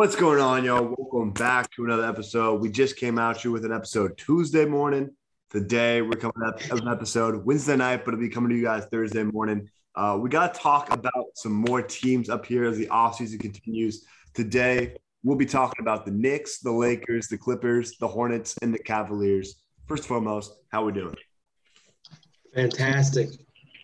What's going on, y'all? Welcome back to another episode. We just came out you with an episode Tuesday morning. Today we're coming up with an episode Wednesday night, but it'll be coming to you guys Thursday morning. Uh, we got to talk about some more teams up here as the offseason continues. Today we'll be talking about the Knicks, the Lakers, the Clippers, the Hornets, and the Cavaliers. First and foremost, how we doing? Fantastic.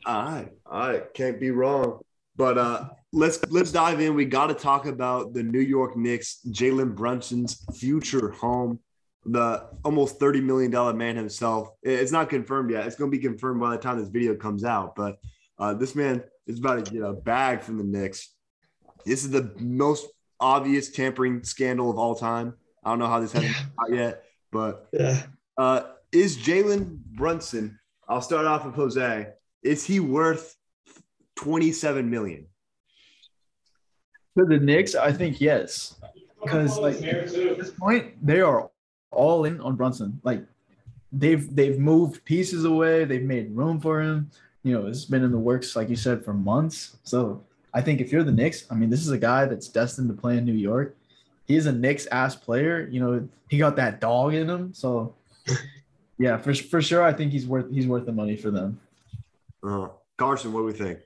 All right, all right, can't be wrong. But uh, let's let's dive in. We got to talk about the New York Knicks, Jalen Brunson's future home, the almost thirty million dollar man himself. It's not confirmed yet. It's going to be confirmed by the time this video comes out. But uh, this man is about to get a bag from the Knicks. This is the most obvious tampering scandal of all time. I don't know how this hasn't out yet, but yeah. uh, is Jalen Brunson? I'll start off with Jose. Is he worth 27 million? To the Knicks, I think yes. Because like at this point, they are all in on Brunson. Like they've they've moved pieces away, they've made room for him. You know, it's been in the works, like you said, for months. So I think if you're the Knicks, I mean, this is a guy that's destined to play in New York. He's a Knicks ass player. You know, he got that dog in him. So yeah, for for sure, I think he's worth he's worth the money for them. Uh, Carson, what do we think?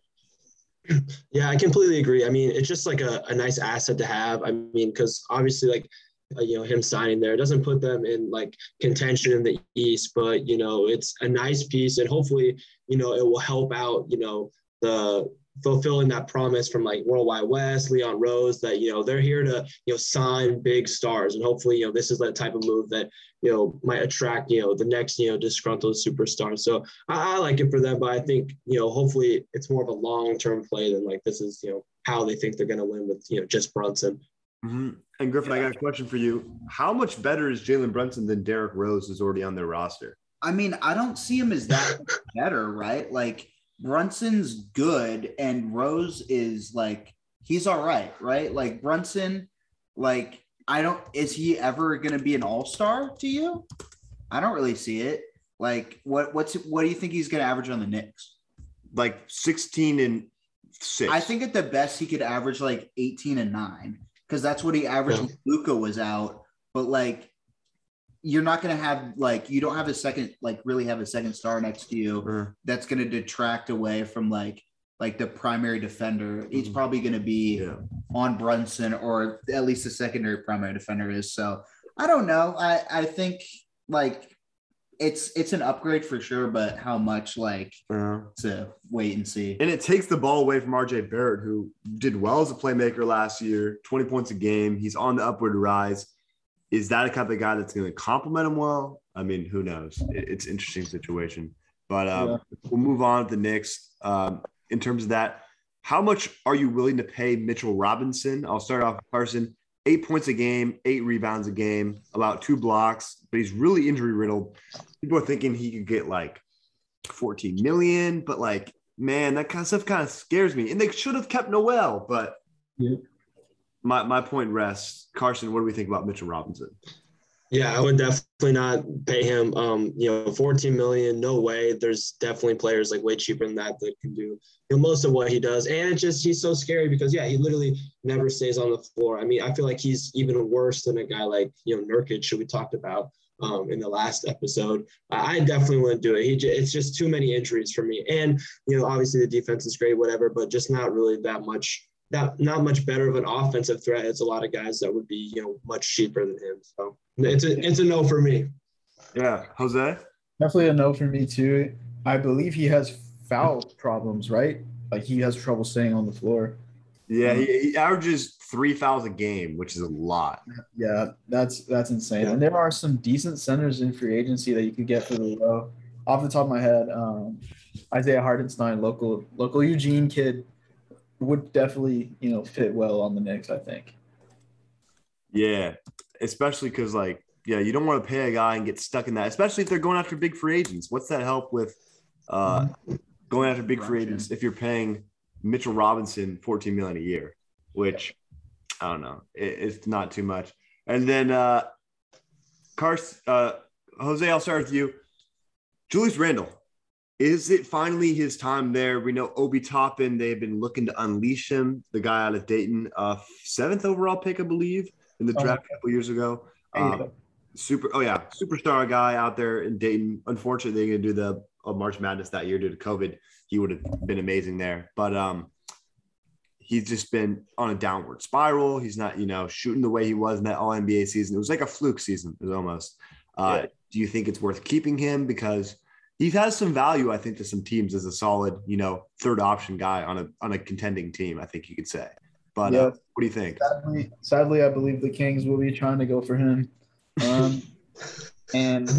Yeah, I completely agree. I mean, it's just like a, a nice asset to have. I mean, because obviously, like, uh, you know, him signing there doesn't put them in like contention in the East, but, you know, it's a nice piece and hopefully, you know, it will help out, you know, the fulfilling that promise from like Worldwide Wes, Leon Rose, that you know they're here to you know sign big stars, and hopefully you know this is the type of move that you know might attract you know the next you know disgruntled superstar. So I, I like it for them, but I think you know hopefully it's more of a long term play than like this is you know how they think they're going to win with you know just Brunson. Mm-hmm. And Griffin, I got a question for you. How much better is Jalen Brunson than Derrick Rose, who's already on their roster? I mean, I don't see him as that better, right? Like Brunson's good and Rose is like he's all right, right? Like Brunson, like I don't is he ever going to be an all-star to you? I don't really see it. Like what what's what do you think he's going to average on the Knicks? Like 16 and 6. I think at the best he could average like 18 and 9 cuz that's what he averaged yeah. when Luka was out, but like you're not going to have like you don't have a second like really have a second star next to you that's going to detract away from like like the primary defender. He's mm. probably going to be yeah. on Brunson or at least the secondary primary defender is. So I don't know. I I think like it's it's an upgrade for sure, but how much like uh, to wait and see. And it takes the ball away from RJ Barrett, who did well as a playmaker last year, 20 points a game. He's on the upward rise is that a kind of guy that's going to complement him well? I mean, who knows? It's an interesting situation. But um, yeah. we'll move on to the Knicks. Um, in terms of that, how much are you willing to pay Mitchell Robinson? I'll start off with Carson. Eight points a game, eight rebounds a game, about two blocks, but he's really injury riddled. People are thinking he could get like 14 million, but like, man, that kind of stuff kind of scares me. And they should have kept Noel, but yeah my, my point rests. Carson, what do we think about Mitchell Robinson? Yeah, I would definitely not pay him. Um, you know, 14 million, no way. There's definitely players like way cheaper than that that can do you know, most of what he does. And it's just he's so scary because yeah, he literally never stays on the floor. I mean, I feel like he's even worse than a guy like you know Nurkic, who we talked about um, in the last episode. I definitely wouldn't do it. He j- it's just too many injuries for me. And you know, obviously the defense is great, whatever, but just not really that much not not much better of an offensive threat as a lot of guys that would be you know much cheaper than him. So it's a it's a no for me. Yeah, Jose. Definitely a no for me too. I believe he has foul problems, right? Like he has trouble staying on the floor. Yeah, he, he averages three fouls a game, which is a lot. Yeah, that's that's insane. Yeah. And there are some decent centers in free agency that you could get for the low. Off the top of my head, um, Isaiah Hartenstein, local local Eugene kid, would definitely you know fit well on the Knicks. I think. Yeah, especially because like yeah, you don't want to pay a guy and get stuck in that, especially if they're going after big free agents. What's that help with uh, going after big free agents if you're paying Mitchell Robinson 14 million a year, which I don't know, it, it's not too much. And then uh, Carson, uh, Jose, I'll start with you. Julius Randle, is it finally his time there? We know Obi Toppin, they've been looking to unleash him, the guy out of Dayton, uh, seventh overall pick, I believe, in the Oh. draft a couple years ago. Um, super, oh yeah, superstar guy out there in Dayton. Unfortunately, they're gonna do the uh, March Madness that year due to COVID. He would have been amazing there, but um, he's just been on a downward spiral. He's not, you know, shooting the way he was in that All NBA season. It was like a fluke season. It was almost. Uh, Yeah. Do you think it's worth keeping him because he has some value? I think to some teams as a solid, you know, third option guy on a on a contending team. I think you could say. But Yeah. uh, what do you think? Sadly, sadly, I believe the Kings will be trying to go for him. Um, and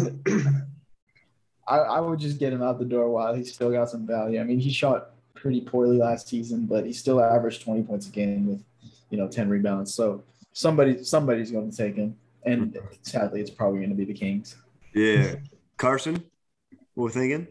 I, I would just get him out the door while he's still got some value. I mean, he shot pretty poorly last season, but he still averaged 20 points a game with, you know, 10 rebounds. So somebody somebody's going to take him. And sadly, it's probably going to be the Kings. Yeah, Carson, what we're thinking?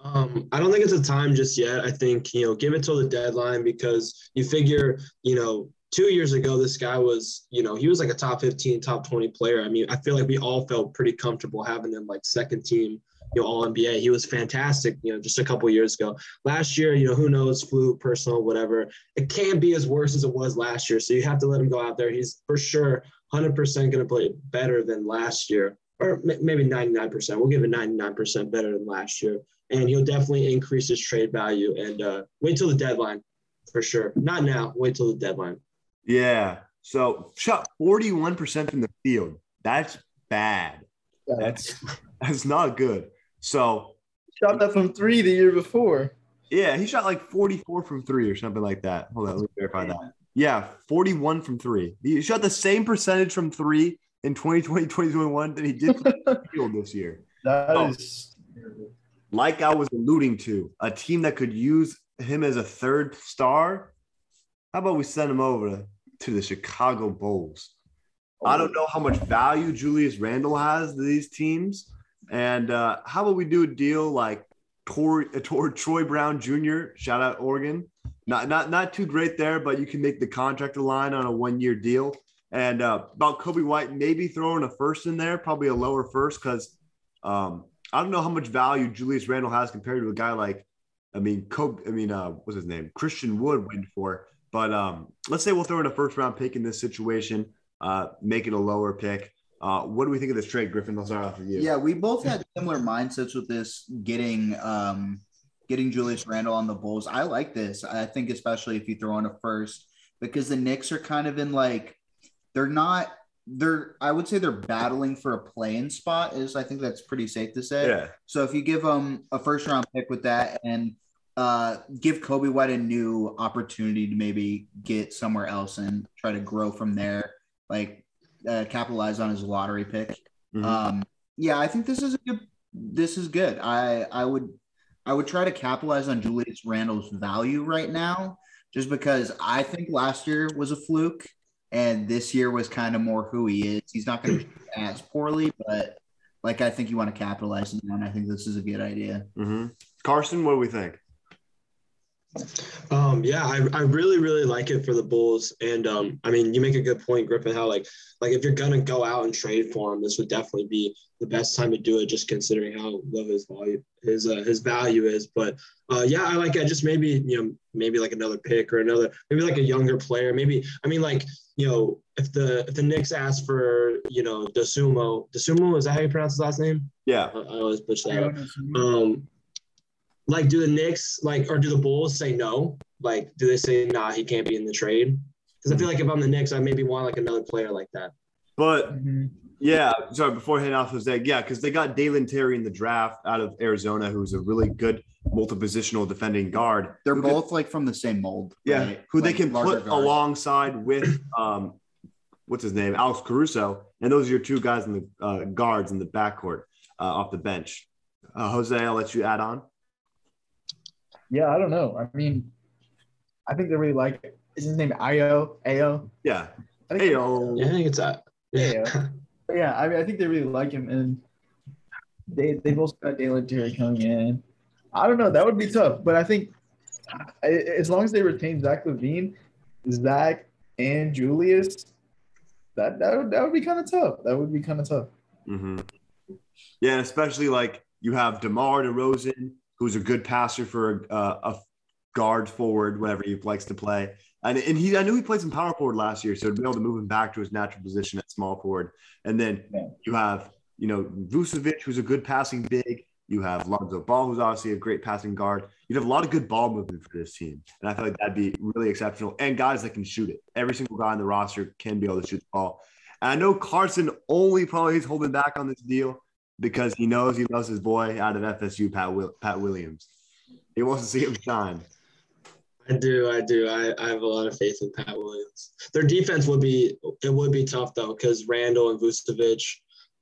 Um, I don't think it's a time just yet. I think, you know, give it till the deadline because you figure, you know, two years ago, this guy was, you know, he was like a top 15, top 20 player. I mean, I feel like we all felt pretty comfortable having him like second team, you know, all NBA. He was fantastic, you know, just a couple years ago. Last year, you know, who knows, flu, personal, whatever. It can't be as worse as it was last year. So you have to let him go out there. He's for sure 100% going to play better than last year, or maybe 99%. We'll give it 99% better than last year and he'll definitely increase his trade value. And uh, wait till the deadline for sure. Not now. Wait till the deadline. Yeah. So shot 41% from the field. That's bad. That's that's not good. So shot that from three the year before. yeah, he shot like 44 from three or something like that. Hold on, let me verify that. Yeah, 41 from three. He shot the same percentage from three in 2020, 2021 that he did field this year. That Oh. is- Like I was alluding to, a team that could use him as a third star. How about we send him over to the Chicago Bulls? I don't know how much value Julius Randle has to these teams. And uh, how about we do a deal like Tor, uh, Tor, Troy Brown Jr. Shout out Oregon. Not not not too great there, but you can make the contract line on a one year deal. And uh, about Coby White, maybe throwing a first in there, probably a lower first because um, I don't know how much value Julius Randle has compared to a guy like, I mean, Kobe, I mean, uh, what's his name? Christian Wood went for. But um, let's say we'll throw in a first round pick in this situation, uh, make it a lower pick. Uh, what do we think of this trade, Griffin? I'll start off with you. Yeah, we both had similar mindsets with this getting um getting Julius Randle on the Bulls. I like this. I think especially if you throw in a first because the Knicks are kind of in like they're not they're I would say they're battling for a playing spot is I think that's pretty safe to say. Yeah. So if you give them a first round pick with that and uh, give Coby White a new opportunity to maybe get somewhere else and try to grow from there, like uh, capitalize on his lottery pick. Mhm. Um, yeah, I think this is a good. This is good. I I would I would try to capitalize on Julius Randle's value right now, just because I think last year was a fluke, and this year was kind of more who he is. He's not going to as poorly, but like I think you want to capitalize on. that, I think this is a good idea. Mhm. Carson, what do we think? Um, yeah, I, I really, really like it for the Bulls. And um, I mean, you make a good point, Griffin, how like like if you're gonna go out and trade for him, this would definitely be the best time to do it, just considering how low his value his uh, his value is. But uh, yeah, I like it. Just maybe you know maybe like another pick or another maybe like a younger player. Maybe I mean like you know if the if the Knicks ask for you know Desumo Desumo is that how you pronounce his last name? Yeah. I, I always butcher that. up. Um, like, do the Knicks like, or do the Bulls say no? Like, do they say nah, he can't be in the trade? Because I feel like if I'm the Knicks, I maybe want like another player like that. But Mhm. yeah, sorry, before heading off Jose, yeah, because they got Dalen Terry in the draft out of Arizona, who's a really good multi-positional defending guard. They're who could- both like from the same mold. yeah, right? who they can put guards. alongside with um, what's his name, Alex Caruso, and those are your two guys in the uh, guards in the backcourt uh, off the bench. Uh, Jose, I'll let you add on. Yeah, I don't know. I mean, I think they really like it. Is his name Ayo? Ayo? Yeah. I think Hey. Yeah, I think it's that. Yeah. But yeah, I mean, I think they really like him, and they they both got Dalen Terry coming in. I don't know. That would be tough, but I think as long as they retain Zach LaVine, Zach and Julius, that that would that would be kind of tough. That would be kind of tough. hmm Yeah, and especially like you have DeMar DeRozan, who's a good passer for a, a guard forward, whatever he likes to play. And, and he, I knew he played some power forward last year, so to be able to move him back to his natural position at small forward. And then Yeah. you have, you know, Vucevic, who's a good passing big. You have Lonzo Ball, who's obviously a great passing guard. You'd have a lot of good ball movement for this team, and I feel like that'd be really exceptional. And guys that can shoot it. Every single guy on the roster can be able to shoot the ball. And I know Carson only probably is holding back on this deal because he knows he loves his boy out of FSU, Pat Will, Pat Williams. He wants to see him shine. I do, I do. I, I have a lot of faith in Pat Williams. Their defense would be it would be tough though, because Randle and Vucevic.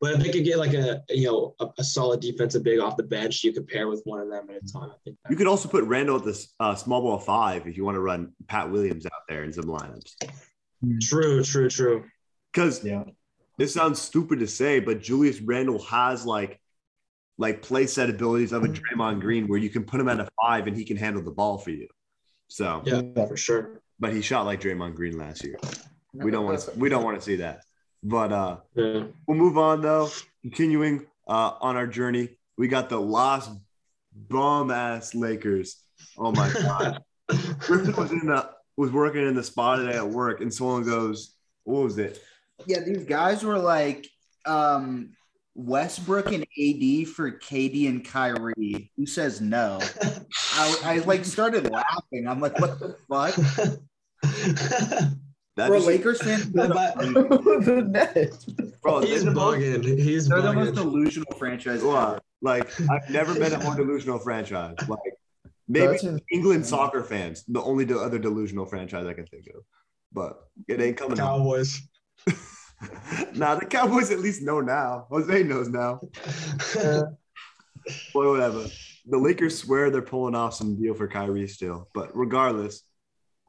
But if they could get like a you know a, a solid defensive big off the bench, you could pair with one of them at a time. I think. You could also put Randle at the uh, small ball five if you want to run Pat Williams out there in some lineups. True, true, true. Because Yeah. This sounds stupid to say, but Julius Randle has like like play set abilities of a Draymond Green where you can put him at a five and he can handle the ball for you. So, Yeah, for sure. but he shot like Draymond Green last year. We don't want to we don't want to see that. But uh Yeah. we'll move on though. Continuing uh on our journey, we got the lost bum ass Lakers. Oh my god. Griffin was in the was working in the spa today at work, and someone goes, "What was it?" Yeah, these guys were like um Westbrook and AD for KD and Kyrie. Who says no? I, I like started laughing. I'm like, what the fuck? That Bro, just- Lakers fans, But- the Nets. bro, He's they're the most- bugging. He's they're the most delusional franchise. Wow. ever. Like I've never been a more delusional franchise. Like maybe That's in- England soccer fans, the only other delusional franchise I can think of. But it ain't coming up. Cowboys. nah, the Cowboys at least know now. Jose knows now. Well, whatever. The Lakers swear they're pulling off some deal for Kyrie still. But regardless,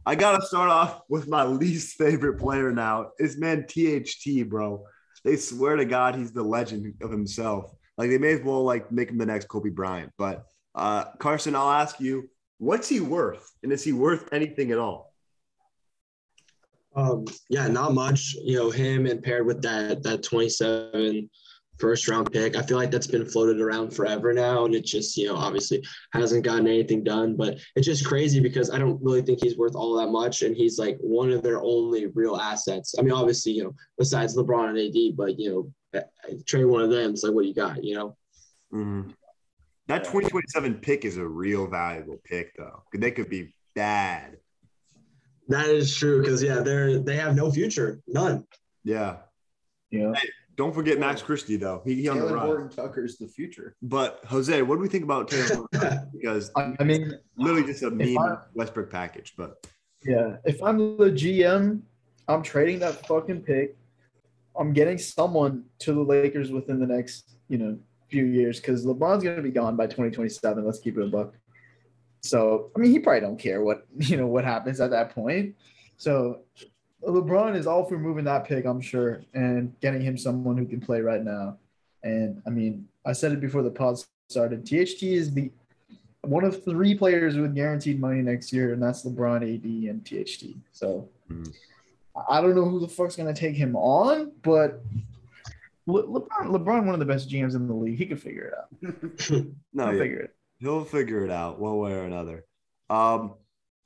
I gotta start off with my least favorite player now. It's man THT, bro. They swear to God he's the legend of himself. Like they may as well like make him the next Kobe Bryant. But uh Carson, I'll ask you, what's he worth? And is he worth anything at all? Um, yeah, not much. You know, him and paired with that that 27 first round pick. I feel like that's been floated around forever now, and it just you know obviously hasn't gotten anything done. But it's just crazy because I don't really think he's worth all that much, and he's like one of their only real assets. I mean, obviously, you know, besides LeBron and AD, but you know, trade one of them. It's like what you got, you know. Mhm. That 2027 pick is a real valuable pick, though. They could be bad. That is true because yeah, they're they have no future, none. Yeah. Yeah. Don't forget Max Christie, though. He, he on the Taylor run. Horton Tucker's the future. But Jose, what do we think about Taylor? Because I I mean, literally just a If meme I- Westbrook package. But yeah. If I'm the GM, I'm trading that fucking pick. I'm getting someone to the Lakers within the next, you know, few years because LeBron's gonna be gone by 2027. Let's keep it a buck. So I mean, he probably don't care what you know what happens at that point. So LeBron is all for moving that pick, I'm sure, and getting him someone who can play right now. And I mean, I said it before the pod started. THT is the one of three players with guaranteed money next year, and that's LeBron, AD, and THT. So Mhm. I don't know who the fuck's gonna take him on, but Le- LeBron, LeBron, one of the best GMs in the league, he could figure it out. no, He'll yeah, figure it. He'll figure it out one way or another. Um,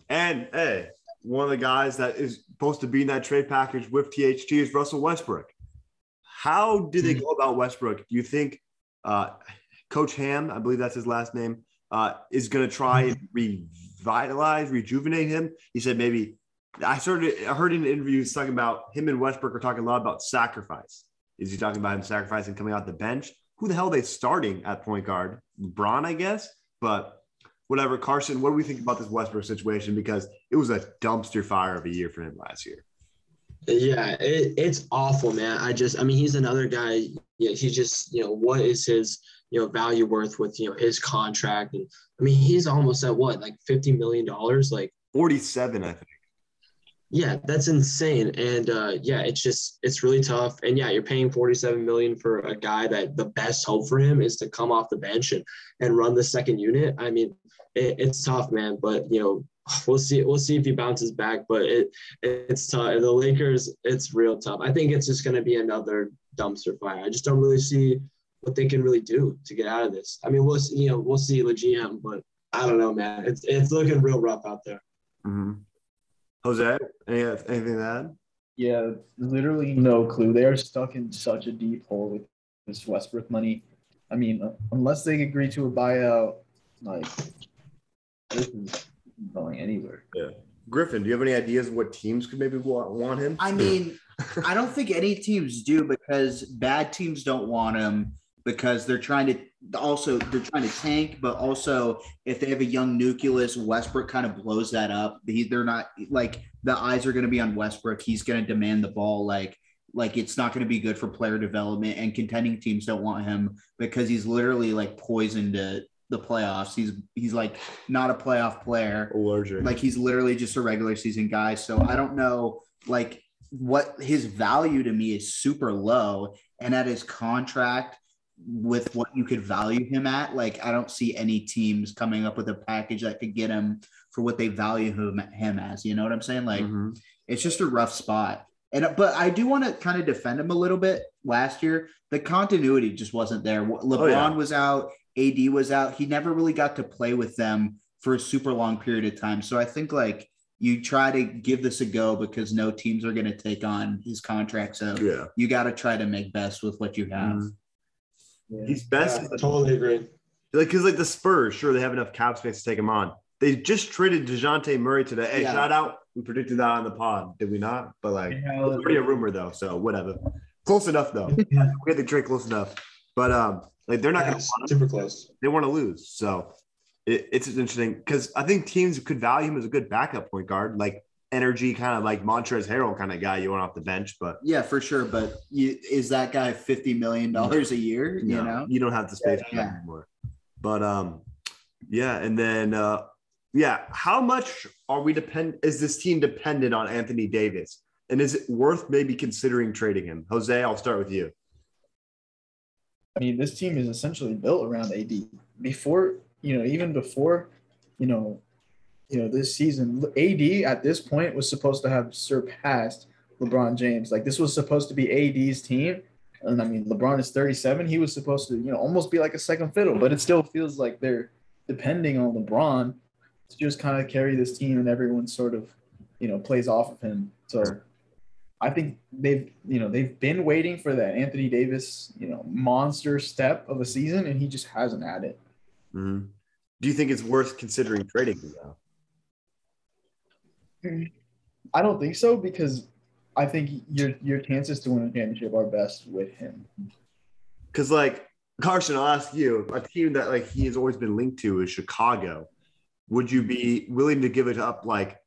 and hey, one of the guys that is supposed to be in that trade package with THT is Russell Westbrook. How do they go about Westbrook? Do you think uh, Coach Ham, I believe that's his last name, uh, is going to try and revitalize, rejuvenate him? He said maybe. I started. I heard in interviews talking about him and Westbrook are talking a lot about sacrifice. Is he talking about him sacrificing coming out the bench? Who the hell are they starting at point guard? LeBron, I guess. But whatever, Carson. What do we think about this Westbrook situation? Because it was a dumpster fire of a year for him last year. Yeah, it, it's awful, man. I just, I mean, he's another guy. Yeah, he's just, you know, what is his, you know, value worth with, you know, his contract? And I mean, he's almost at what, like fifty million dollars? Like, Forty-seven, I think. Yeah, that's insane. And uh, yeah, it's just, it's really tough. And yeah, you're paying forty-seven million for a guy that the best hope for him is to come off the bench and and run the second unit. I mean, it, it's tough, man. But you know, we'll see. We'll see if he bounces back. But it it's tough. The Lakers, it's real tough. I think it's just going to be another dumpster fire. I just don't really see what they can really do to get out of this. I mean, we'll see, you know we'll see the GM, but I don't know, man. It's it's looking real rough out there. Mm-hmm. Jose, any, anything to add? Yeah, literally no clue. They are stuck in such a deep hole with this Westbrook money. I mean, unless they agree to a buyout, like this is going anywhere. Yeah. Griffin, do you have any ideas of what teams could maybe want, want him? I mean, I don't think any teams do because bad teams don't want him because they're trying to also they're trying to tank, but also if they have a young nucleus, Westbrook kind of blows that up. He, they're not like the eyes are going to be on Westbrook. He's going to demand the ball like like it's not going to be good for player development and contending teams don't want him because he's literally like poisoned to the playoffs. He's he's like not a playoff player. Larger. Like he's literally just a regular season guy. So I don't know like what his value to me is super low and at his contract with what you could value him at, like I don't see any teams coming up with a package that could get him for what they value him, him as. You know what I'm saying? Like Mm-hmm. it's just a rough spot. And but I do want to kind of defend him a little bit. Last year, the continuity just wasn't there. LeBron Oh, yeah. was out, AD was out. He never really got to play with them for a super long period of time. So I think like you try to give this a go because no teams are going to take on his contract. So Yeah. you got to try to make best with what you have. Mhm. Yeah. He's best. Yeah, I totally agree. Like, because like the Spurs, sure, they have enough cap space to take him on. They just traded DeJounte Murray today. Hey, Yeah. shout out. We predicted that on the pod, did we not? But like, Yeah, it was already a rumor though, so whatever. Close enough though. we had the trade close enough. But um, like they're not Yeah, going to want super close. They want to lose. So it, it's interesting because I think teams could value him as a good backup point guard, like energy, kind of like Montrezl Harrell kind of guy you want off the bench. But Yeah, for sure. But you, is that guy fifty million dollars a year? You know, you don't have the space for that Yeah. anymore. But um, yeah, and then uh, yeah, how much are we depend? Is this team dependent on Anthony Davis? And is it worth maybe considering trading him? Jose, I'll start with you. I mean, this team is essentially built around AD. Before, you know, even before, you know, you know, this season, AD at this point was supposed to have surpassed LeBron James. Like this was supposed to be AD's team. And I mean, LeBron is 37. He was supposed to, you know, almost be like a second fiddle, but it still feels like they're depending on LeBron to just kind of carry this team and everyone sort of, you know, plays off of him. So I think they've, you know, they've been waiting for that Anthony Davis, you know, monster step of a season, and he just hasn't had it. Mhm. Do you think it's worth considering trading him though? I don't think so because I think your your chances to win a championship are best with him. Because like Carson, I'll ask you, a team that like he has always been linked to is Chicago. Would you be willing to give it up like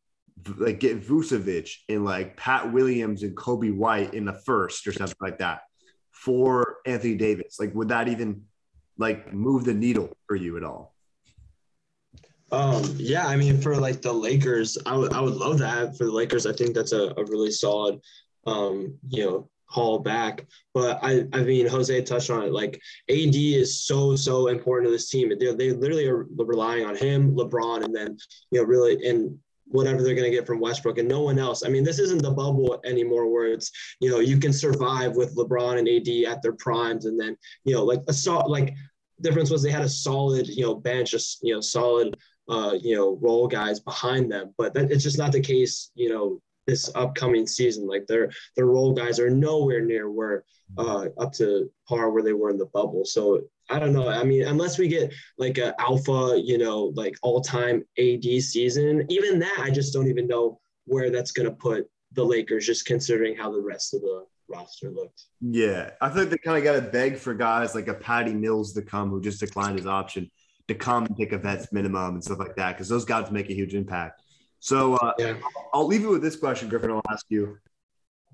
like get Vucevic and like Pat Williams and Coby White in the first or something like that for Anthony Davis? Like, would that even like move the needle for you at all? Um, yeah, I mean, for like the Lakers, I would I would love that for the Lakers. I think that's a, a really solid, um, you know, haul back. But I, I mean, Jose touched on it. Like AD is so so important to this team. They they literally are relying on him, LeBron, and then you know really and whatever they're going to get from Westbrook and no one else. I mean, this isn't the bubble anymore where it's, you know, you can survive with LeBron and AD at their primes. And then, you know, like a solid, like difference was they had a solid, you know, bench, just, you know, solid, uh, you know, role guys behind them. But that, it's just not the case, you know, this upcoming season. Like their, their role guys are nowhere near where, uh, up to par where they were in the bubble. So I don't know. I mean, unless we get like an alpha, you know, like all time AD season, even that, I just don't even know where that's going to put the Lakers, just considering how the rest of the roster looked. Yeah, I think they kind of got to beg for guys like a Patty Mills to come, who just declined his option to come and take a vet's minimum and stuff like that, because those guys make a huge impact. So uh, Yeah. I'll leave you with this question, Griffin. I'll ask you: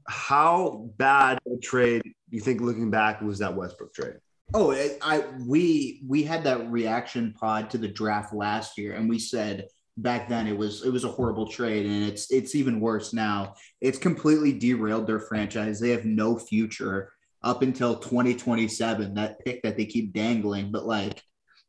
How bad a trade do you think, looking back, was that Westbrook trade? Oh, it, I we we had that reaction pod to the draft last year, and we said back then it was it was a horrible trade, and it's it's even worse now. It's completely derailed their franchise. They have no future up until 2027. That pick that they keep dangling, but like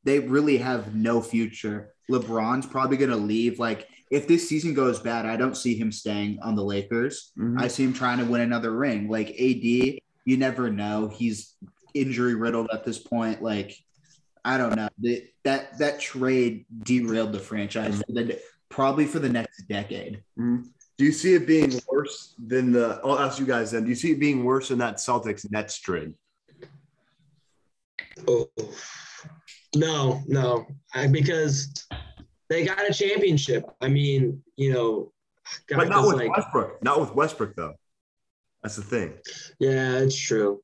they really have no future. LeBron's probably gonna leave. Like if this season goes bad, I don't see him staying on the Lakers. Mhm. I see him trying to win another ring. Like AD, you never know. He's injury riddled at this point. Like, I don't know. The, that that trade derailed the franchise for the, probably for the next decade. Mhm. Do you see it being worse than the? I'll ask you guys then. Do you see it being worse than that Celtics Nets trade? Oh, no, no, I, because they got a championship. I mean, you know, God, But not with like, Westbrook. Not with Westbrook though. That's the thing. yeah, it's true.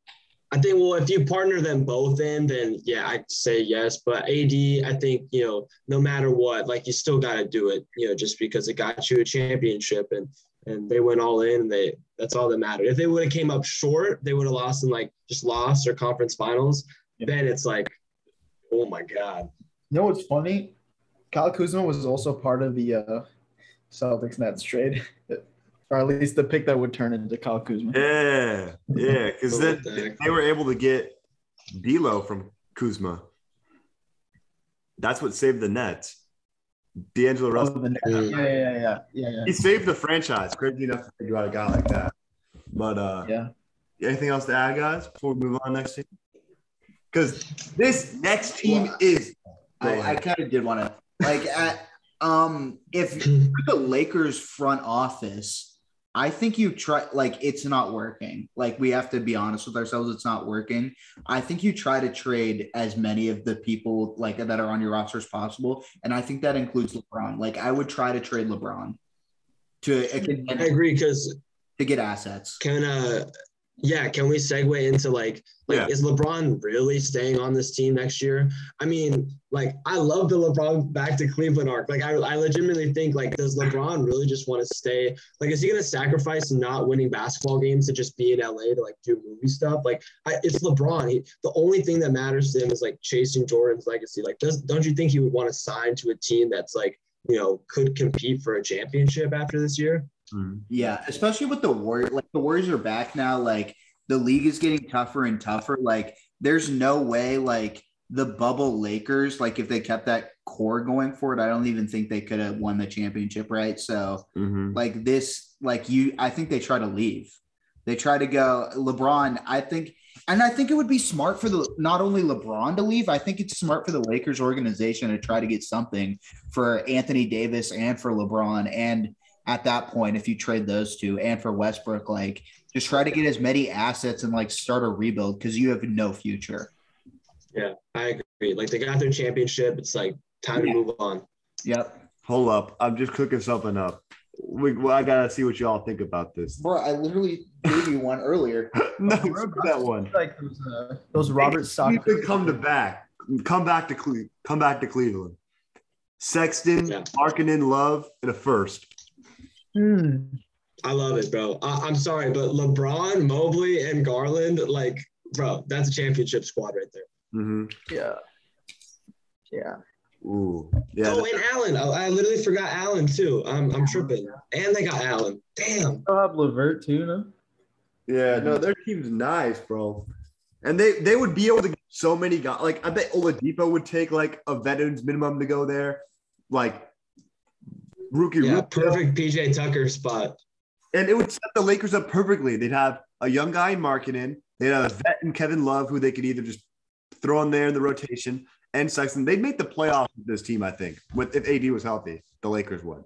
I think, well, if you partner them both in, then yeah, I'd say yes. But AD, I think, you know, no matter what, like you still got to do it, you know, just because it got you a championship and and they went all in and they that's all that mattered. If they would have came up short, they would have lost in like just lost or conference finals. Yeah. Then it's like, oh my God. You know what's funny? Kyle Kuzma was also part of the uh, Celtics Nets trade, or at least the pick that would turn into Kyle Kuzma. Yeah, yeah. Because then What the heck? they were able to get D'Lo from Kuzma. That's what saved the Nets. D'Angelo Oh, Russell. the Nets. Yeah, yeah, yeah, yeah, yeah. He saved the franchise. Crazy enough to figure out a guy like that. But uh, Yeah. anything else to add, guys, before we move on next team? Because this next team is. I, I kind of did want to like at um if the Lakers front office, I think you try like it's not working. Like we have to be honest with ourselves, it's not working. I think you try to trade as many of the people like that are on your roster as possible, and I think that includes LeBron. Like I would try to trade LeBron to I agree because to get assets. can uh yeah, can we segue into like like Yeah. is LeBron really staying on this team next year? I mean, like I love the LeBron back to Cleveland arc. Like I, I legitimately think like does LeBron really just want to stay? Like is he gonna sacrifice not winning basketball games to just be in LA to like do movie stuff? Like I, it's LeBron. He, the only thing that matters to him is like chasing Jordan's legacy. Like does don't you think he would want to sign to a team that's like you know could compete for a championship after this year? Mhm. Yeah, especially with the Warriors. Like the Warriors are back now. Like the league is getting tougher and tougher. Like there's no way like the bubble Lakers, like if they kept that core going for it, I don't even think they could have won the championship, right? So Mhm. like this, like you, I think they try to leave. They try to go LeBron. I think, and I think it would be smart for the not only LeBron to leave. I think it's smart for the Lakers organization to try to get something for Anthony Davis and for LeBron. And at that point, if you trade those two and for Westbrook, like just try to get as many assets and like start a rebuild because you have no future. Yeah, I agree. Like they got their championship. It's like time Yeah. to move on. Yep. Hold up. I'm just cooking something up. We, well, I gotta see what y'all think about this. Bro, I literally gave you one earlier. no, screw that one. Like those, uh, those Robert You could come to back. Come back to Cle- come back to Cleveland. Sexton, Yeah. Markkanen, Love, and a first. Hmm. I love it, bro. I, I'm sorry, but LeBron, Mobley, and Garland, like, bro, that's a championship squad right there. Mm-hmm. Yeah. Yeah. Ooh, yeah. oh, and Allen. I, I literally forgot Allen too. I'm, I'm tripping. And they got Allen. Damn. I'll have Levert too, no? Yeah, no, their team's nice, bro. And they they would be able to get so many guys. Like I bet Oladipo would take like a veterans minimum to go there. Like rookie, Yeah, rookie. perfect PJ Tucker spot. and it would set the Lakers up perfectly. They'd have a young guy in Markkanen. They'd have a vet in Kevin Love who they could either just throw in there in the rotation and Sexton. They'd make the playoffs with this team, I think. With if AD was healthy, the Lakers would.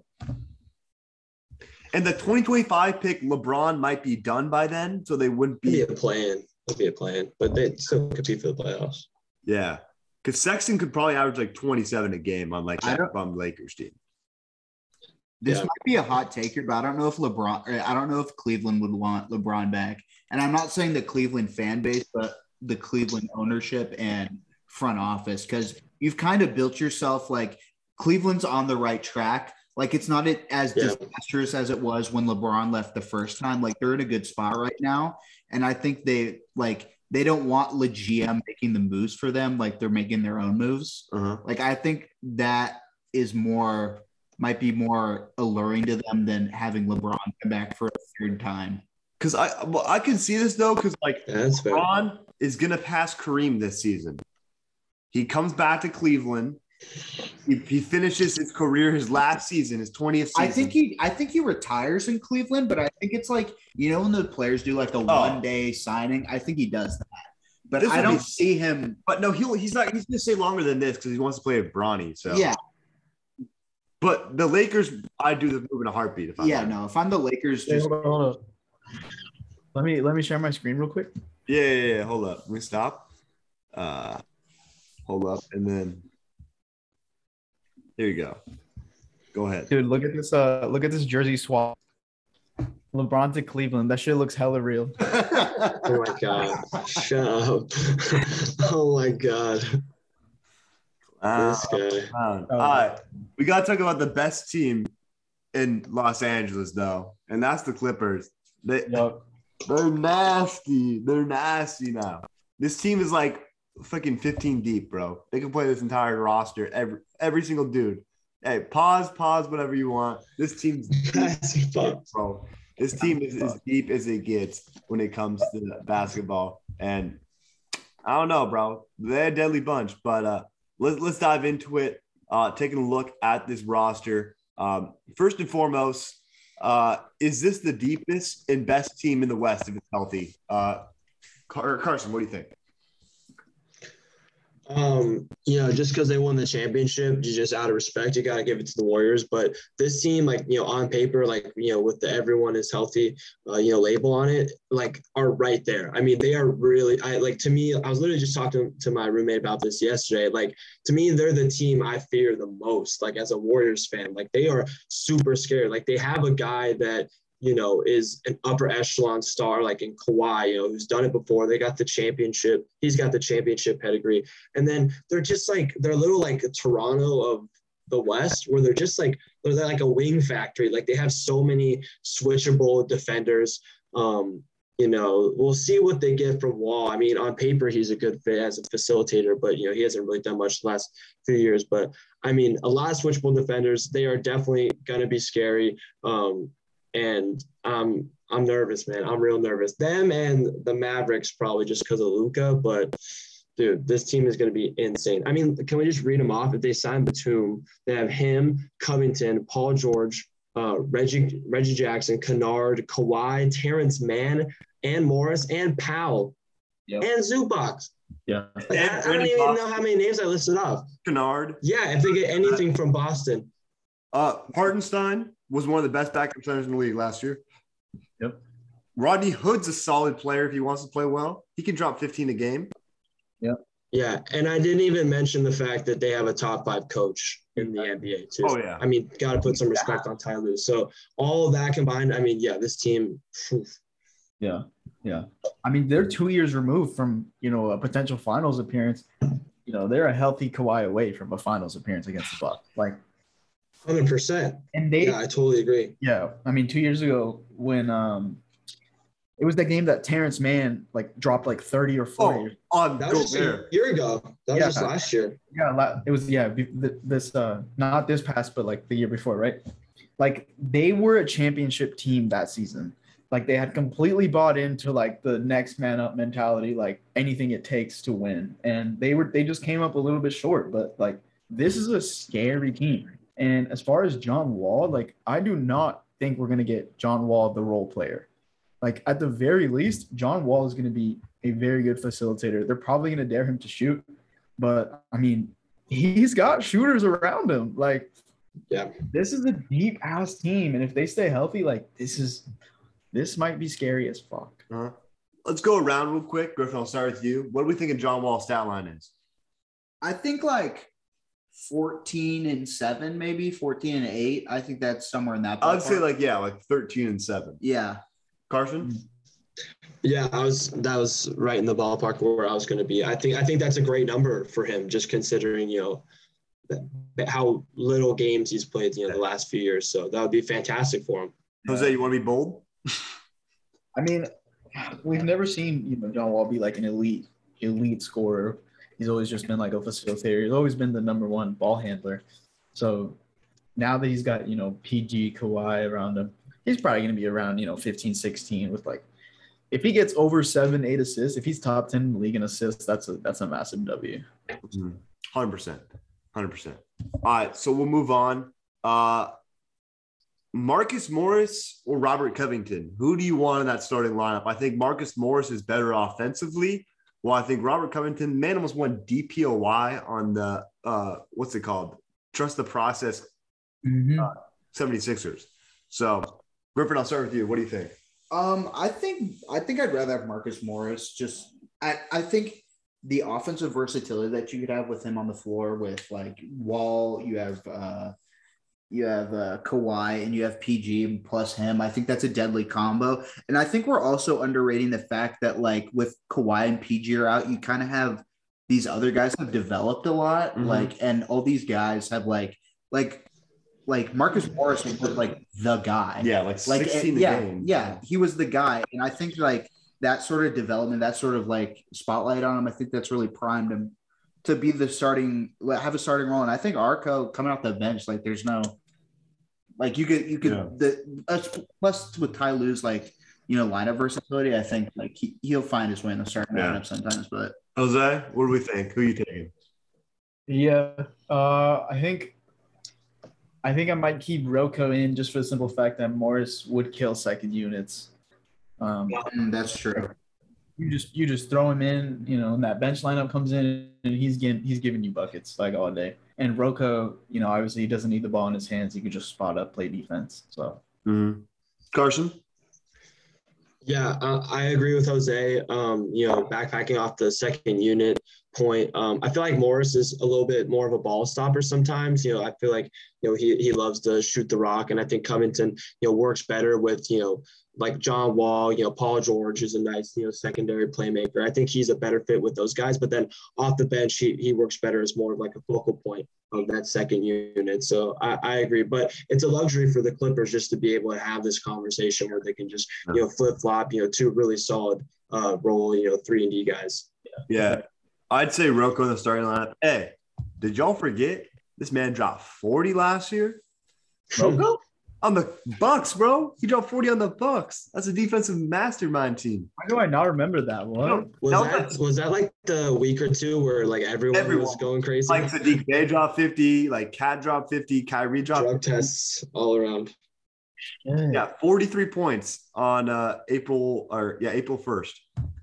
And the 2025 pick, LeBron might be done by then, so they wouldn't Be be. a plan. It'd be a plan, but they still compete for the playoffs. Yeah, because Sexton could probably average like 27 a game on like I that don't- bum Lakers team. This Yeah. might be a hot take here, but I don't know if LeBron, I don't know if Cleveland would want LeBron back. And I'm not saying the Cleveland fan base, but the Cleveland ownership and front office, because you've kind of built yourself like Cleveland's on the right track. Like it's not it- as Yeah. disastrous as it was when LeBron left the first time. Like they're in a good spot right now. And I think they like they don't want GM making the moves for them, like they're making their own moves. Uh-huh. Like I think that is more might be more alluring to them than having LeBron come back for a third time. Because I well, I can see this though, because like Yeah, that's fair. LeBron is going to pass Kareem this season. He comes back to Cleveland. He, he finishes his career, his last season, his 20th season. I think he I think he retires in Cleveland, but I think it's like you know when the players do like a Oh. one day signing. I think he does that but This I don't be- see him. But no, he'll he's not he's gonna stay longer than this because he wants to play with Bronny. So Yeah, But the Lakers, I do the move in a heartbeat. If I yeah. No, if I'm the Lakers, Hey, just hold on, hold on. Let me let me share my screen real quick. Yeah, yeah, yeah. Hold up. Let me stop. Uh, hold up, and then there you go. Go ahead. Dude, look at this uh look at this jersey swap. LeBron to Cleveland. That shit looks hella real. Oh my god. Shut up. oh my god. Wow. This guy. Wow. Oh. All right, we got to talk about the best team in Los Angeles, though, and that's the Clippers. They Yup. they're nasty. They're nasty now. This team is like fucking 15 deep, bro. They can play this entire roster, every every single dude. Hey, pause, pause, whatever you want. This team's deep, bro. This team is as deep as it gets when it comes to basketball. And I don't know, bro. They're a deadly bunch, but uh let's let's dive into it. Uh taking a look at this roster. Um, first and foremost, uh, is this the deepest and best team in the West if it's healthy? Uh Car- Carson, what do you think? Um, you know, just because they won the championship, just out of respect, you got to give it to the Warriors. But this team, like you know, on paper, like you know, with the everyone is healthy, uh, you know, label on it, like are right there. I mean, they are really. I like to me. I was literally just talking to my roommate about this yesterday. Like to me, they're the team I fear the most. Like as a Warriors fan, like they are super scared. Like they have a guy that you know, is an upper echelon star like in Kawhi, you know, who's done it before. They got the championship. He's got the championship pedigree. And then they're just like they're a little like Toronto of the West, where they're just like they're like a wing factory. Like they have so many switchable defenders. Um, you know, we'll see what they get from Wall. I mean, on paper, he's a good fit as a facilitator, but you know, he hasn't really done much the last few years. But I mean, a lot of switchable defenders. They are definitely going to be scary. Um, and I'm I'm nervous, man. I'm real nervous. Them and the Mavericks probably just because of Luka, but dude, this team is going to be insane. I mean, can we just read them off? If they sign Batum, they have him, Covington, Paul George, uh, Reggie Reggie Jackson, Kennard, Kawhi, Terrence Mann, and Morris, and Powell, Yep. and Zubac. Yeah. Like, I, I don't even know how many names I listed off. Kennard. Yeah, if they get anything from Boston. Uh, Hartenstein was one of the best backup centers in the league last year. Yep. Rodney Hood's a solid player if he wants to play well. He can drop 15 a game. Yeah, and I didn't even mention the fact that they have a top five coach in the NBA too. Oh, yeah. I mean, got to put some respect on Ty Lue. So all of that combined, I mean, yeah, this team. phew, Yeah. Yeah. I mean, they're two years removed from, you know, a potential finals appearance. You know, they're a healthy Kawhi away from a finals appearance against the Bucks. Like, Hundred percent. and they, Yeah, I totally agree. yeah. I mean, two years ago when um, it was that game that Terrence Mann like dropped like thirty or forty. Oh, on That was just a year ago. That was just last year. Yeah, it was yeah. This uh, not this past, but like the year before, right? Like they were a championship team that season. Like they had completely bought into like the next man up mentality, like anything it takes to win. And they were they just came up a little bit short, but like this is a scary team. And as far as John Wall, like I do not think we're gonna get John Wall the role player. Like at the very least, John Wall is gonna be a very good facilitator. They're probably gonna dare him to shoot, but I mean, he's got shooters around him. Like, Yeah. this is a deep ass team, and if they stay healthy, like this is this might be scary as fuck. Uh-huh. Let's go around real quick. Griffin, I'll start with you. What do we think of John Wall's stat line is? I think like 14 and 7, maybe 14 and 8. I think that's somewhere in that. I'd say like, yeah, like 13 and 7. yeah. Carson? Yeah, I was that was right in the ballpark where I was going to be. I think I think that's a great number for him, just considering you know that, that how little games he's played you know the last few years. So that would be fantastic for him. Jose, you want to be bold? I mean, we've never seen you know John Wall be like an elite elite scorer. He's always just been like a facilitator. He's always been the number one ball handler. So now that he's got you know PG Kawhi around him, he's probably going to be around you know 15, 16 with like if he gets over seven, eight assists, if he's top ten in the league in assists, that's a that's a massive W. 100%. 100%. All right, so we'll move on. Uh, Marcus Morris or Robert Covington? Who do you want in that starting lineup? I think Marcus Morris is better offensively, Well, I think Robert Covington, man, almost won DPOY on the uh, what's it called? Trust the process Mhm. 76ers. So, Griffin, I'll start with you. What do you think? Um, I think I think I'd rather have Marcus Morris. Just I, I think the offensive versatility that you could have with him on the floor with like Wall, you have uh you have uh Kawhi and you have PG plus him. I think that's a deadly combo. And I think we're also underrating the fact that like with Kawhi and PG are out, you kind of have these other guys have developed a lot. Mhm. Like and all these guys have like like like Marcus Morris was like the guy Yeah, like like 16 a yeah game. yeah he was the guy and i think like that sort of development that sort of like spotlight on him i think that's really primed him to be the starting have a starting role and i think arco coming off the bench like there's no like you could you could Yeah. the us- plus with ty Lue's like you know lineup versatility i think like he, he'll find his way in the starting Yeah. lineup sometimes but Jose, what do we think? Who are you taking? Yeah, uh, I think I think I might keep Roko in just for the simple fact that Morris would kill second units. Um, mm, that's true you just you just throw him in, you know, and that bench lineup comes in and he's getting he's giving you buckets like all day. And Roko, you know, obviously he doesn't need the ball in his hands. He could just spot up, play defense. So Mhm. Carson? Yeah, uh, I agree with Jose. Um, you know, backpacking off the second unit point, um, I feel like Morris is a little bit more of a ball stopper sometimes. You know, I feel like you know he he loves to shoot the rock, and I think Covington you know works better with you know like John Wall. You know, Paul George is a nice you know secondary playmaker. I think he's a better fit with those guys. But then off the bench, he he works better as more of like a focal point of that second unit. So I, I agree, but it's a luxury for the Clippers just to be able to have this conversation where they can just you know flip flop you know two really solid uh role you know three and D guys. Yeah. I'd say Roko in the starting lineup. Hey, did y'all forget this man dropped 40 last year? Roko? On the Bucks, bro. He dropped 40 on the Bucks. That's a defensive mastermind team. Why do I not remember that one? Was That that was was that like the week or two where like everyone, was going crazy? Like Saddiq Bey dropped 50, like KAT dropped 50, Kyrie dropped Drug 50. tests all around. Yeah, Yeah, 43 points on uh April or yeah, April 1st.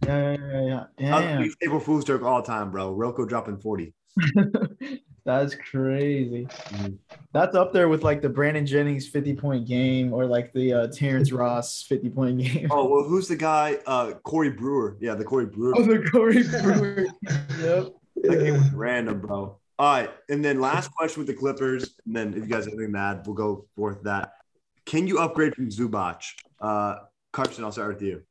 Yeah, yeah, yeah. yeah. That Damn. was April Fool's joke all time, bro. Roko dropping 40. That's crazy. Mhm. That's up there with like the Brandon Jennings 50 point game or like the uh, Terrence Ross 50 point game. Oh, well, who's the guy? Uh Corey Brewer. Yeah, the Corey Brewer. Oh, the Corey Brewer. Yep. That game was random, bro. All right. And then last question with the Clippers. And then if you guys have anything mad, we'll go forth that. Can you upgrade from Zubac? Uh Carson, I'll start with you.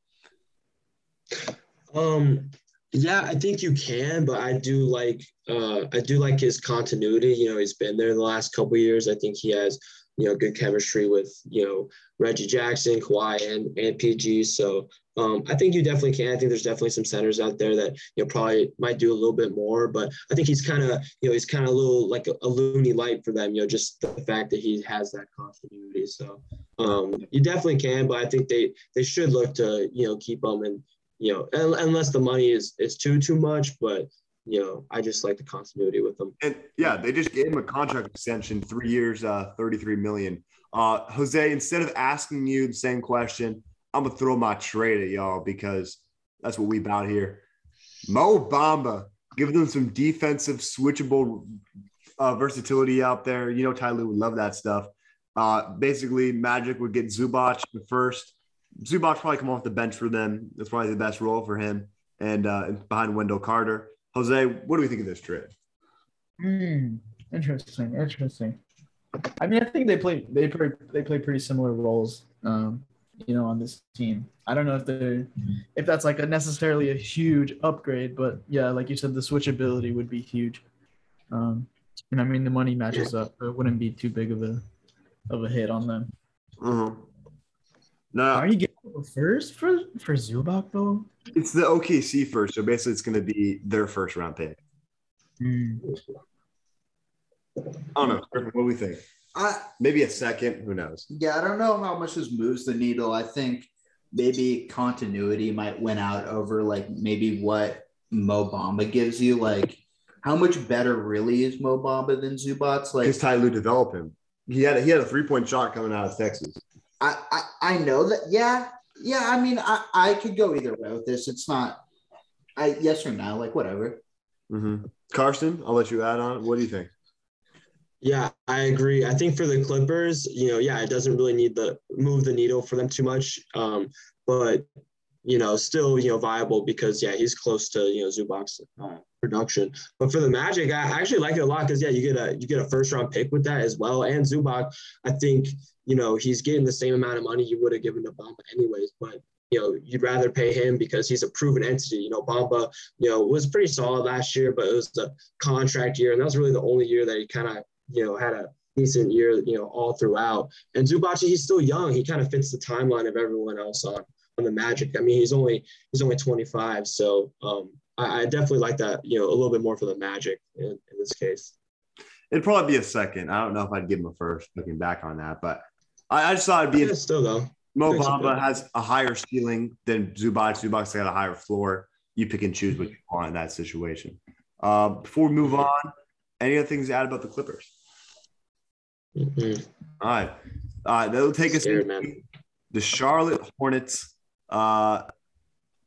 Um, yeah, I think you can, but I do like uh, I do like his continuity. You know, he's been there the last couple years. I think he has you know good chemistry with you know Reggie Jackson, Kawhi, and and PG. So um, I think you definitely can. I think there's definitely some centers out there that you know probably might do a little bit more, but I think he's kind of you know he's kind of a little like a, a Looney light for them. You know, just the fact that he has that continuity. So um, you definitely can, but I think they they should look to you know keep him and you know, un- unless the money is is too too much, but you know, I just like the continuity with them. And yeah, they just gave him a contract extension, three years, uh, 33 million. Uh, Jose, instead of asking you the same question, I'm gonna throw my trade at y'all because that's what we about here. Mo Bamba, give them some defensive switchable uh, versatility out there. You know, Tyler would love that stuff. Uh, basically, Magic would get Zubac the first. Zubac probably come off the bench for them. That's probably the best role for him. And uh, behind Wendell Carter. Jose, what do we think of this trade? Hmm. Interesting. Interesting. I mean, I think they play they play they play pretty similar roles. Um, you know, on this team. I don't know if they're if that's like a necessarily a huge upgrade, but yeah, like you said, the switchability would be huge. Um, and I mean, the money matches up. It wouldn't be too big of a of a hit on them. Uh-huh. No, Are you getting a first for for Zubac though? it's the OKC first. So basically, it's going to be their first round pick. Hmm. I don't know. What do we think? I, Maybe a second. Who knows? Yeah, I don't know how much this moves the needle. I think maybe continuity might win out over like maybe what Mo Bamba gives you. Like, how much better really is Mo Bamba than Zubac? Like, Because Ty Lue developed him. He had a, he had a three point shot coming out of Texas. I, I I know that. Yeah, yeah. I mean, I I could go either way with this. It's not. I yes or no, like whatever. Mm-hmm. Carson, I'll let you add on. What do you think? Yeah, I agree. I think for the Clippers, you know, yeah, it doesn't really need the move the needle for them too much. Um, but you know, still, you know, viable because yeah, he's close to you know Zubac's uh, production. But for the Magic, I actually like it a lot because yeah, you get a you get a first round pick with that as well. And Zubac, I think you know he's getting the same amount of money you would have given to Bamba anyways. But you know, you'd rather pay him because he's a proven entity. You know, Bamba, you know, was pretty solid last year, but it was the contract year, and that was really the only year that he kind of you know had a decent year, you know, all throughout. And Zubac, he's still young. He kind of fits the timeline of everyone else on on the Magic. I mean, he's only he's only 25, so um, I, I, definitely like that. You know, a little bit more for the Magic in, in, this case. It'd probably be a second. I don't know if I'd give him a first. Looking back on that, but I, I just thought it'd be yeah, still though. Mo Bamba has a higher ceiling than Zubac. Zubac's got a higher floor. You pick and choose what you want in that situation. Uh, before we move on, any other things to add about the Clippers? Mm-hmm. All right. All right. That'll take us to the Charlotte Hornets. Uh,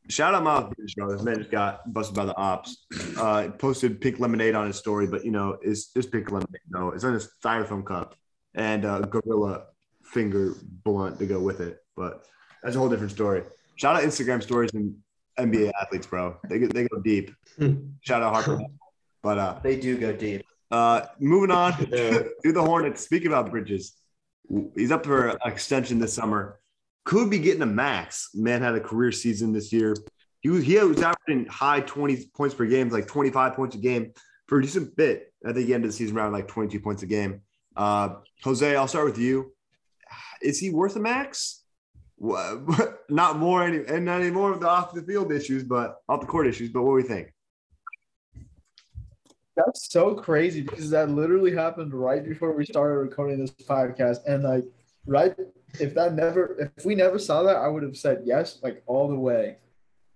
shout out Miles Bridges. This man just got busted by the ops. Uh, posted pink lemonade on his story, but you know, it's just pink lemonade. No, it's in a styrofoam cup and uh, gorilla finger blunt to go with it. But that's a whole different story. Shout out Instagram stories and NBA athletes, bro. They go, they go deep. Shout out Harper. But uh, they do go deep. Uh, moving on to the Hornets. Speaking about Bridges, he's up for an extension this summer could be getting a max. Man had a career season this year. He was, he was averaging high 20 points per game, like 25 points a game for a decent bit. I think he ended the season around like 22 points a game. Uh, Jose, I'll start with you. Is he worth a max? Not more any and not any more of the off the field issues, but off the court issues. But what do we think? That's so crazy because that literally happened right before we started recording this podcast, and like right if that never if we never saw that, I would have said yes, like all the way.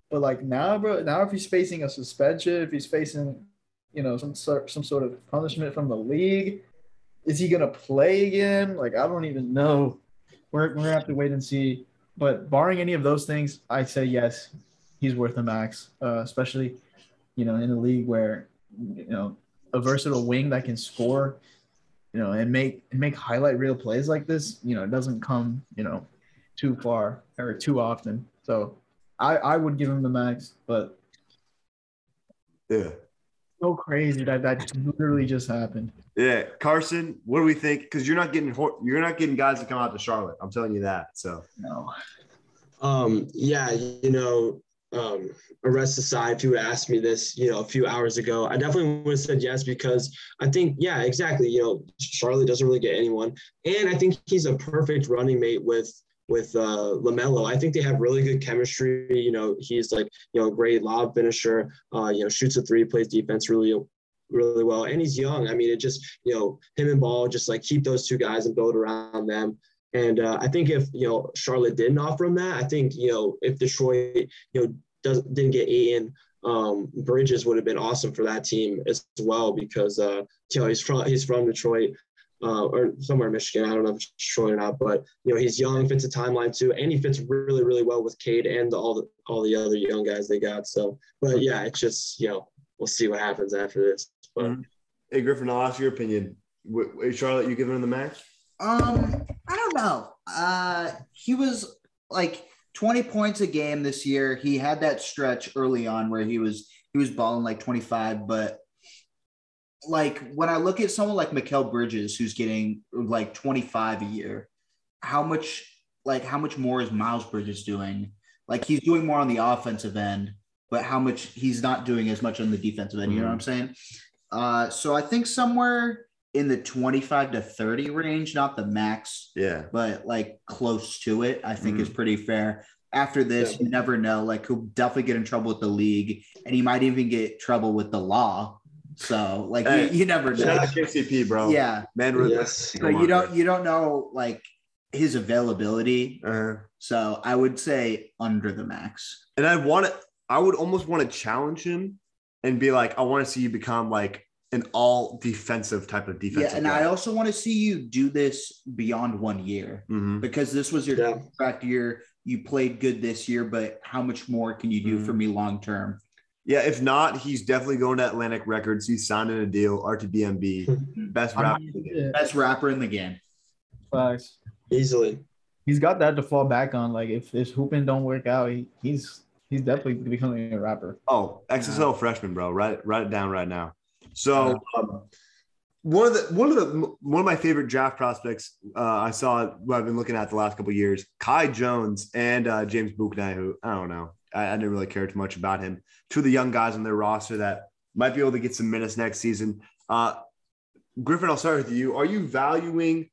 But like now, bro, now if he's facing a suspension, if he's facing, you know, some some sort of punishment from the league, is he gonna play again? Like I don't even know. We're we're gonna have to wait and see. But barring any of those things, I say yes, he's worth the max. Uh, especially, you know, in a league where you know a versatile wing that can score you know, and make and make highlight real plays like this, you know, it doesn't come, you know, too far or too often. So I I would give him the max, but yeah. So crazy that that literally just happened. Yeah, Carson, what do we think? Because you're not getting you're not getting guys to come out to Charlotte. I'm telling you that. So no. Um. Yeah. You know, um, arrest aside, if you would ask me this, you know, a few hours ago, I definitely would have said yes because I think, yeah, exactly. You know, Charlotte doesn't really get anyone, and I think he's a perfect running mate with with uh, Lamelo. I think they have really good chemistry. You know, he's like you know a great lob finisher. Uh, you know, shoots a three, plays defense really really well, and he's young. I mean, it just you know him and Ball just like keep those two guys and build around them. And uh, I think if you know Charlotte didn't offer him that, I think you know if Detroit you know does didn't get Ayton, um, Bridges would have been awesome for that team as well because uh, you know he's from he's from Detroit. Uh, or somewhere in Michigan. I don't know if it's Detroit or not, but you know he's young, fits a timeline too, and he fits really, really well with Cade and the, all the all the other young guys they got. So, but yeah, it's just you know we'll see what happens after this. But mm-hmm. hey, Griffin, I'll ask your opinion. Charlotte, you giving him the match? Um, I don't know. Uh, he was like 20 points a game this year. He had that stretch early on where he was he was balling like 25, but like when I look at someone like Mikal Bridges who's getting like 25 a year, how much like how much more is Miles Bridges doing? Like he's doing more on the offensive end, but how much he's not doing as much on the defensive end, mm-hmm. you know what I'm saying? Uh so I think somewhere in the 25 to 30 range, not the max. Yeah. But like close to it, I think mm-hmm. is pretty fair. After this, yeah. you never know. Like he'll definitely get in trouble with the league and he might even get trouble with the law. So like hey, you, you, never know. KCP, bro. Yeah. Man, yes. So you don't you don't know like his availability. Uh-huh. So I would say under the max. And I want to I would almost want to challenge him and be like, I want to see you become like an all defensive type of defense. Yeah, and I also want to see you do this beyond one year mm-hmm. because this was your yeah. contract year. You played good this year, but how much more can you do mm-hmm. for me long term? Yeah, if not, he's definitely going to Atlantic Records. He's signing a deal. RTBMB, best I rapper. in the game. Best rapper in the game. facts. Easily. He's got that to fall back on. Like if if hooping don't work out, he, he's he's definitely becoming a rapper. Oh, XSL freshman, bro. Write write it down right now. So um, one of the one of the one of my favorite draft prospects uh, I saw who I've been looking at the last couple of years, Kai Jones and uh, James Bouknight, who I don't know, I, I didn't really care too much about him. Two of the young guys on their roster that might be able to get some minutes next season. Uh, Griffin, I'll start with you. Are you valuing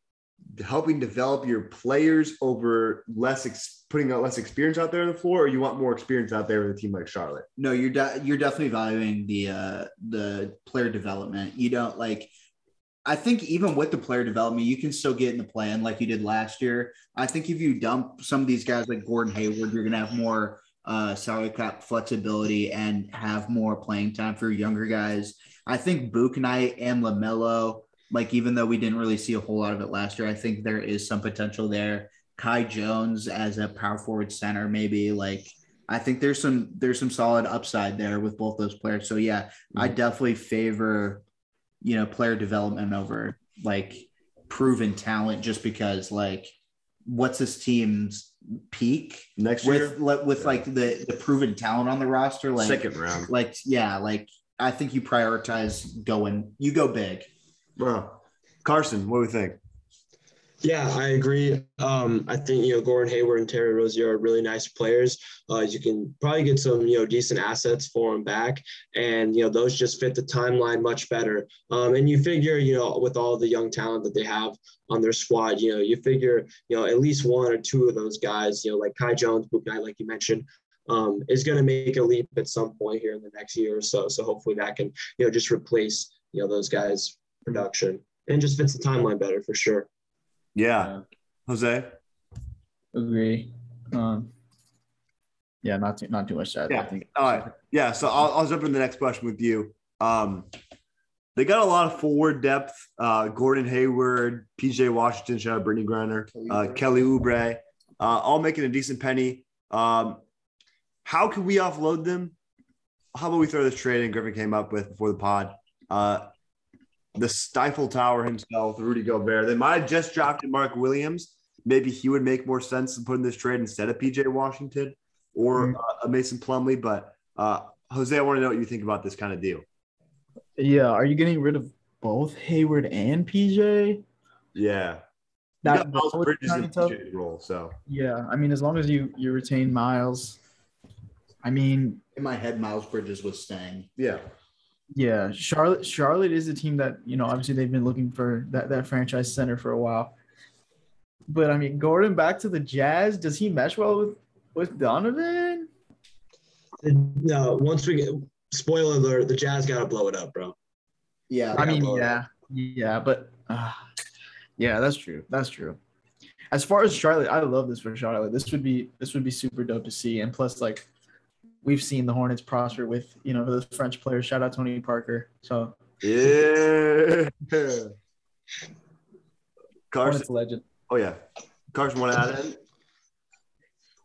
helping develop your players over less ex- putting out less experience out there on the floor, or you want more experience out there with a team like Charlotte? No, you're de- you're definitely valuing the uh the player development. You don't like I think even with the player development, you can still get in the plan like you did last year. I think if you dump some of these guys like Gordon Hayward, you're gonna have more uh, salary cap flexibility and have more playing time for younger guys. I think Knight and Lamelo, like even though we didn't really see a whole lot of it last year, I think there is some potential there. Kai Jones as a power forward center, maybe like I think there's some there's some solid upside there with both those players. So yeah, I definitely favor you know player development over like proven talent just because like what's this team's peak Next year, with like with like the the proven talent on the roster like second round. like yeah like I think you prioritize going you go big. Bro. Carson, what do we think? Yeah, I agree. Um, I think you know Gordon Hayward and Terry Rozier are really nice players. Uh, you can probably get some you know decent assets for them back, and you know those just fit the timeline much better. Um, and you figure you know with all the young talent that they have on their squad, you know you figure you know at least one or two of those guys, you know like Kai Jones, Bouknight, like you mentioned, um, is going to make a leap at some point here in the next year or so. So hopefully that can you know just replace you know those guys' production and just fits the timeline better for sure. Yeah. Jose? Agree. Um, yeah, not too not too much. That I Yeah. think. All right. Yeah. So I'll, I'll jump into the next question with you. Um, they got a lot of forward depth. Uh, Gordon Hayward, PJ Washington, shout out Brittney Griner, uh, Kelly Oubre, uh, all making a decent penny. Um, how can we offload them? How about we throw this trade in Griffin came up with before the pod? Uh, the Stifle Tower himself, Rudy Gobert. They might have just drafted Mark Williams. Maybe he would make more sense to put in this trade instead of PJ Washington or uh, Mason Plumlee. But uh, Jose, I want to know what you think about this kind of deal. Yeah, are you getting rid of both Hayward and PJ? Yeah. That, Miles that would be Bridges kinda tough. PJ's role. So Yeah, I mean, as long as you you retain Miles, I mean, In my head, Miles Bridges was staying. yeah. Yeah, Charlotte Charlotte is a team that you know obviously they've been looking for that that franchise center for a while. But I mean, Gordon back to the Jazz, does he mesh well with with Donovan? No, once we get spoiler alert, the Jazz got to blow it up, bro. Yeah, I mean, yeah, yeah, but uh, yeah, that's true. That's true. As far as Charlotte, I love this for Charlotte. This would be this would be super dope to see, and plus, like, we've seen the Hornets prosper with you know the French players. Shout out Tony Parker. So Yeah. Carson. Hornets legend. Oh, yeah. Carson, want to add in?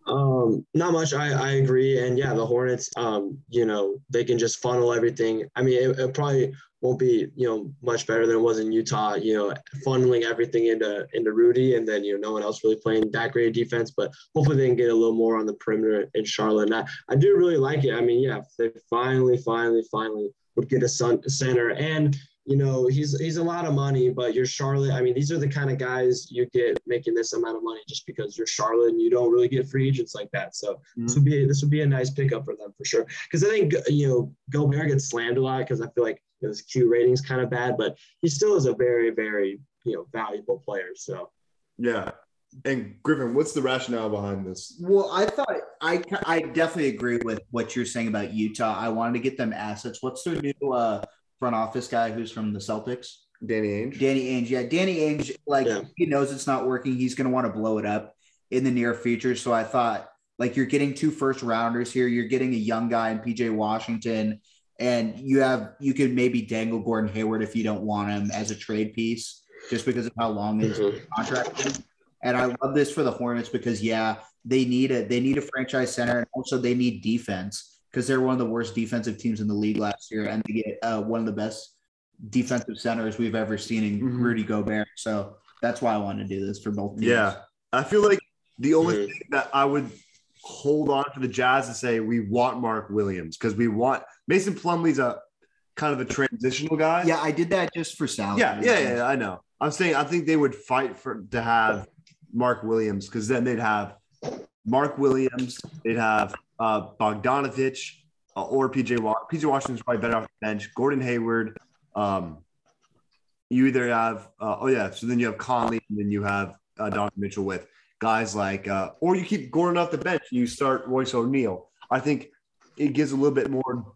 Um, not much. I, I agree. And yeah, the Hornets, um, you know, they can just funnel everything. I mean, it, it probably won't be, you know, much better than it was in Utah, you know, funneling everything into into Rudy and then, you know, no one else really playing that great of defense. But hopefully they can get a little more on the perimeter in Charlotte. And I, I do really like it. I mean, yeah, they finally, finally, finally would get a sun, center and you know, he's he's a lot of money, but you're Charlotte. I mean, these are the kind of guys you get making this amount of money just because you're Charlotte and you don't really get free agents like that. So this would be this would be a nice pickup for them for sure. Because I think you know Gobert gets slammed a lot because I feel like his Q rating's kind of bad, but he still is a very very you know valuable player. So Yeah. And Griffin, what's the rationale behind this? Well, I thought I I definitely agree with what you're saying about Utah. I wanted to get them assets. What's their new uh, front office guy who's from the Celtics? Danny Ainge? Danny Ainge. Yeah, Danny Ainge. Like Yeah. he knows it's not working. He's going to want to blow it up in the near future. So I thought like you're getting two first rounders here. You're getting a young guy in PJ Washington, and you have you could maybe dangle Gordon Hayward if you don't want him as a trade piece, just because of how long his Mhm. contract is. And I love this for the Hornets because yeah, they need a they need a franchise center and also they need defense because they're one of the worst defensive teams in the league last year, and they get uh, one of the best defensive centers we've ever seen in Mhm. Rudy Gobert. So that's why I want to do this for both teams. Yeah. I feel like the only Mhm. thing that I would hold on to the Jazz to say we want Mark Williams because we want Mason Plumlee's a kind of a transitional guy. Yeah, I did that just for salary. Yeah, yeah, yeah, yeah, I know. I'm saying I think they would fight for to have Mark Williams because then they'd have Mark Williams, they'd have uh, Bogdanovich uh, or PJ Wa- PJ Washington's probably better off the bench. Gordon Hayward. Um, you either have uh, oh yeah, so then you have Conley and then you have uh, Donovan Mitchell with guys like uh, or you keep Gordon off the bench and you start Royce O'Neale. I think it gives a little bit more,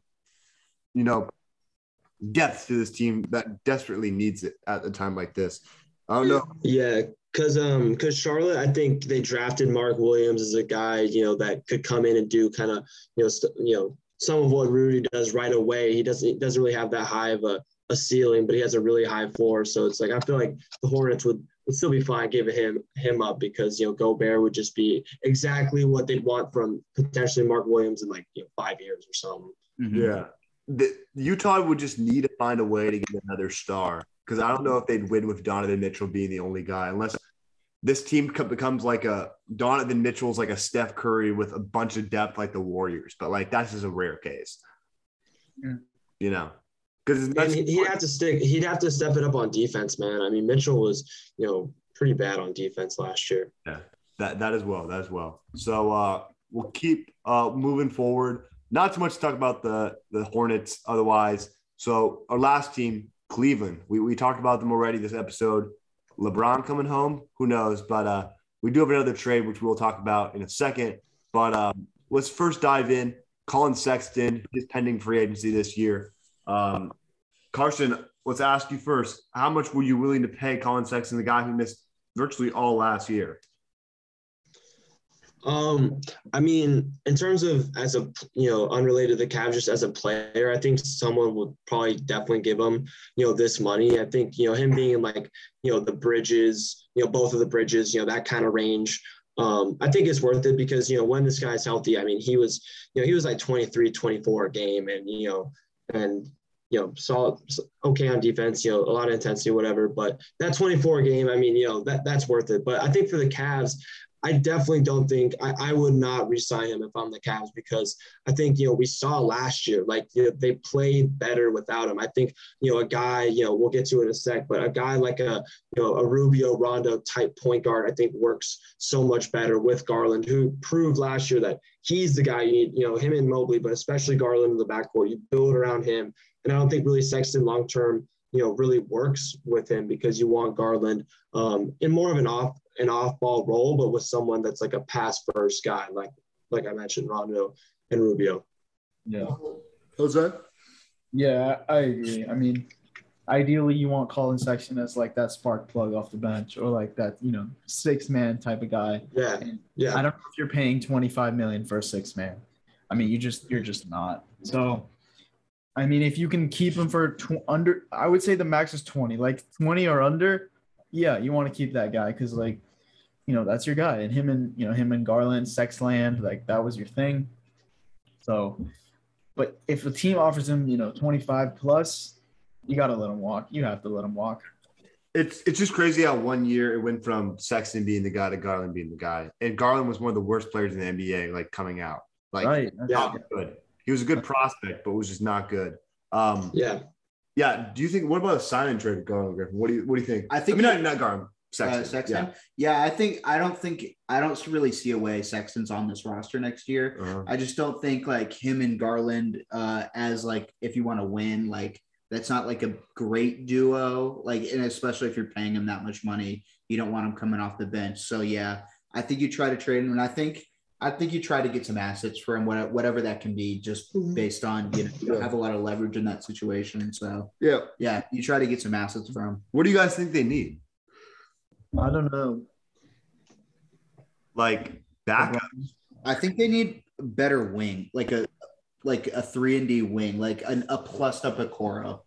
you know, depth to this team that desperately needs it at a time like this. I don't know. Yeah, because um, because Charlotte, I think they drafted Mark Williams as a guy, you know, that could come in and do kind of, you know, st- you know, some of what Rudy does right away. He doesn't he doesn't really have that high of a, a ceiling, but he has a really high floor. So it's like I feel like the Hornets would would still be fine giving him him up because you know Gobert would just be exactly what they'd want from potentially Mark Williams in like you know five years or something. Mhm. Yeah. The, Utah would just need to find a way to get another star because I don't know if they'd win with Donovan Mitchell being the only guy unless this team becomes like a Donovan Mitchell's like a Steph Curry with a bunch of depth like the Warriors, but like that's just a rare case. Yeah. You know, because And he- he'd have to stick. He'd have to step it up on defense, man. I mean, Mitchell was you know pretty bad on defense last year. Yeah, That that as well. That as well. So uh, we'll keep uh, moving forward. Not too much to talk about the the Hornets. Otherwise, so our last team, Cleveland. We we talked about them already this episode. LeBron coming home. Who knows? But uh, we do have another trade which we'll talk about in a second. But um, let's first dive in. Collin Sexton, his pending free agency this year. Um, Carson, let's ask you first. How much were you willing to pay Collin Sexton, the guy who missed virtually all last year? Um, I mean, in terms of as a you know unrelated to the Cavs, just as a player, I think someone would probably definitely give him you know this money. I think you know him being in like you know the bridges, you know both of the bridges, you know that kind of range. Um, I think it's worth it because you know when this guy's healthy, I mean he was you know he was like 23, 24 a game, and you know and you know solid okay on defense, you know a lot of intensity, whatever. But that 24 game, I mean you know that that's worth it. But I think for the Cavs, I definitely don't think I, I would not resign him if I'm the Cavs because I think you know we saw last year like you know, they played better without him. I think you know a guy you know we'll get to in a sec, but a guy like a you know a Rubio Rondo type point guard I think works so much better with Garland, who proved last year that he's the guy you need. You know him and Mobley, but especially Garland in the backcourt. You build around him, and I don't think really Sexton long term you know really works with him because you want Garland um, in more of an off an off ball role, but with someone that's like a pass first guy, like like I mentioned, Rondo and Rubio. Yeah. Jose? Yeah, I I agree. I mean, ideally, you want Collin Sexton as like that spark plug off the bench or like that, you know, six man type of guy. Yeah, And yeah, I don't know if you're paying 25 million for a six man. I mean, you just you're just not. So, I mean, if you can keep him for tw- under, I would say the max is 20. Like 20 or under, yeah, you want to keep that guy because like, you know, that's your guy. And him and you know him and Garland, Sexland, like that was your thing. So, but if a team offers him, you know, 25 plus, you got to let him walk. You have to let him walk. It's it's just crazy how one year it went from Sexton being the guy to Garland being the guy, and Garland was one of the worst players in the NBA, like coming out, like right. not good. He was a good prospect, but was just not good. Um, yeah. yeah. Do you think? What about a sign and trade with Garland Griffin? What do you What do you think? I think- I mean, not not Garland. Sexton. Uh, Sexton. Yeah. Yeah. I think I don't think I don't really see a way Sexton's on this roster next year. Uh-huh. I just don't think like him and Garland uh as like if you want to win, like that's not like a great duo. Like and especially if you're paying him that much money, you don't want him coming off the bench. So yeah, I think you try to trade him, and I think I think you try to get some assets for him, whatever, whatever that can be, just mm-hmm. based on you know you don't have a lot of leverage in that situation. So Yeah. yeah, you try to get some assets for him. What do you guys think they need? I don't know. Like backup? I think they need a better wing, like a like a three and D wing, like an, a plus up Okoro.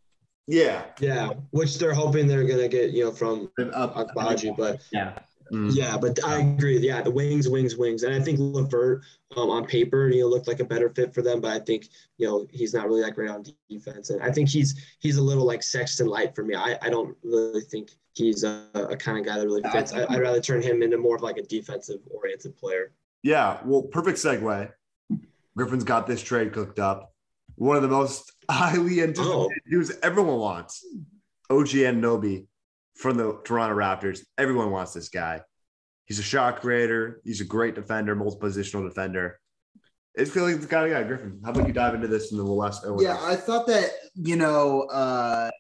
Yeah. Yeah, which they're hoping they're gonna get, you know, from Up, Agbaji, but yeah, Mm. Yeah, but I agree. Yeah, the wings, wings, wings, and I think Levert um, on paper, you know, looked like a better fit for them. But I think you know he's not really that great on defense, and I think he's he's a little like Sexton light for me. I, I don't really think he's a, a kind of guy that really fits. I, I'd rather turn him into more of like a defensive oriented player. Yeah, well, perfect segue. Griffin's got this trade cooked up. One of the most highly anticipated Oh. news everyone wants. OG Anunoby from the Toronto Raptors. Everyone wants this guy. He's a shot creator. He's a great defender, multi-positional defender. It's feeling like the kind of guy, Griffin. How about you dive into this and then we'll Owen? Yeah, I thought that you know, uh,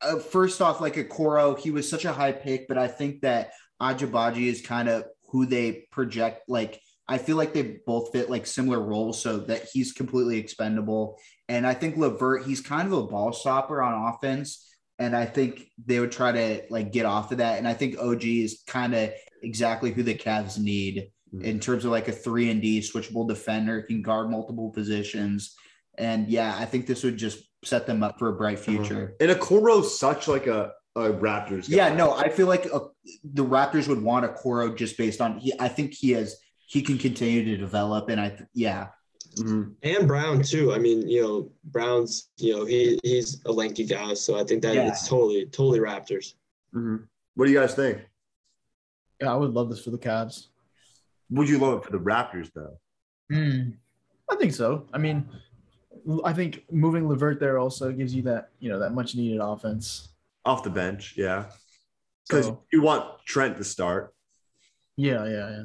uh, first off, like Okoro, he was such a high pick, but I think that Agbaji is kind of who they project. Like, I feel like they both fit like similar roles, so that he's completely expendable. And I think Levert, he's kind of a ball stopper on offense, and I think they would try to like get off of that. And I think OG is kind of exactly who the Cavs need in terms of like a three and D switchable defender, can guard multiple positions. And yeah, I think this would just set them up for a bright future. And a Okoro's such like a, a Raptors guy. Yeah, no, I feel like uh the Raptors would want Okoro just based on he. I think he has he can continue to develop, and I yeah, Mhm. And Brown too. I mean, you know, Brown's, you know, he he's a lanky guy, so I think that Yeah. it's totally totally Raptors. Mhm. What do you guys think? Yeah, I would love this for the Cavs. Would you love it for the Raptors though? Hmm. I think so. I mean, I think moving Levert there also gives you that you know that much needed offense. Off the bench, yeah. Because So you want Trent to start. yeah, yeah, yeah.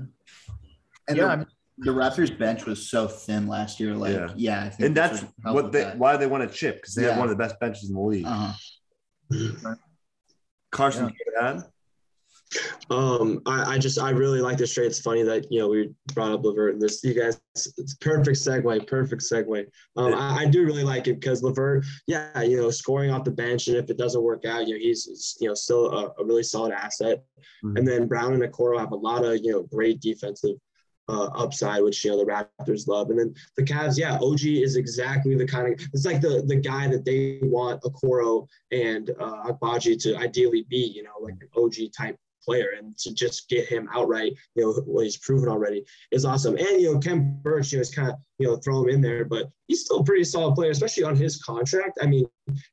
and yeah, the, I mean, the Raptors bench was so thin last year. Like Yeah. yeah, I think And this that's would what they that. why they want to chip because they have one of the best benches in the league. Uh-huh. Carson Yeah. Kidd, Um, I, I just I really like this trade. It's funny that you know we brought up Levert. This you guys, it's perfect segue, perfect segue. Um, I, I do really like it because Levert, yeah, you know, scoring off the bench, and if it doesn't work out, you know, he's you know still a, a really solid asset. Mhm. And then Brown and Okoro have a lot of you know great defensive uh, upside, which you know the Raptors love. And then the Cavs, yeah, OG is exactly the kind of it's like the the guy that they want Okoro and uh, Agbaji to ideally be, you know, like an OG type player, and to just get him outright, you know, what he's proven already is awesome. And you know, Khem Birch, you know, is kind of you know throw him in there, but he's still a pretty solid player, especially on his contract. I mean,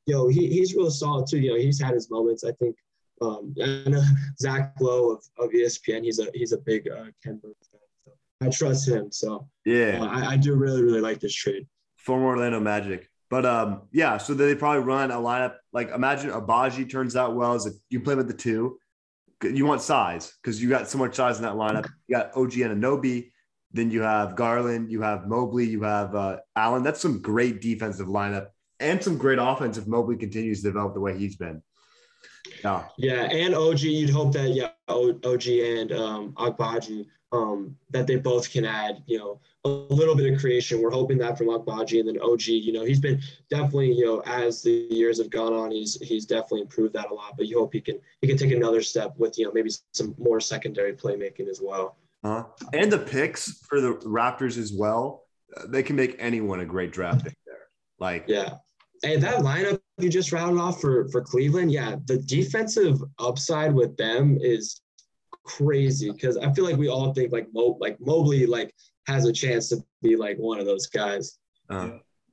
you know, he, he's real solid too. You know, he's had his moments. I think. Um, I know Zach Lowe of, of ESPN. He's a he's a big uh, Khem Birch I trust him. So yeah, uh, I, I do really really like this trade. former Orlando Magic. But um, yeah, so they probably run a lineup like imagine Agbaji turns out well as a, you play with the two. You want size because you got so much size in that lineup. You got OG and Anunoby, then you have Garland, you have Mobley, you have uh, Allen. That's some great defensive lineup and some great offense if Mobley continues to develop the way he's been. Yeah, Yeah, and OG, you'd hope that yeah, OG and um, Agbaji, um, that they both can add, you know, a little bit of creation. We're hoping that from Agbaji, and then OG, you know, he's been definitely, you know, as the years have gone on, he's he's definitely improved that a lot. But you hope he can he can take another step with, you know, maybe some more secondary playmaking as well. uh, and the picks for the Raptors as well. Uh, they can make anyone a great draft pick there. Like Yeah. And that lineup you just rounded off for for Cleveland, yeah, the defensive upside with them is crazy because I feel like we all think like Mo, like Mobley like has a chance to be like one of those guys. Uh,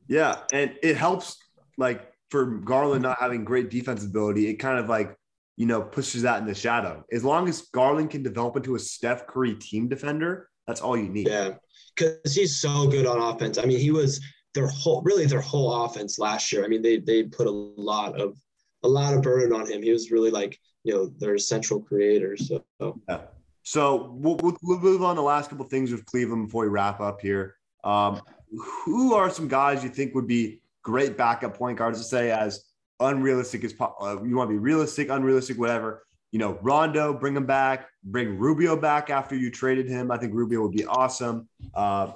yeah, and it helps like for Garland not having great defensive ability. It kind of like you know pushes that in the shadow. As long as Garland can develop into a Steph Curry team defender, that's all you need. Yeah, because he's so good on offense. I mean, he was their whole really their whole offense last year. I mean, they they put a lot of a lot of burden on him. He was really like you know their central creator. So Yeah. So we'll, we'll, we'll move on to the last couple things with Cleveland before we wrap up here. Um, who are some guys you think would be great backup point guards to say as unrealistic as po- uh, you want to be realistic, unrealistic, whatever. You know, Rondo, bring him back, bring Rubio back after you traded him. I think Rubio would be awesome. Uh,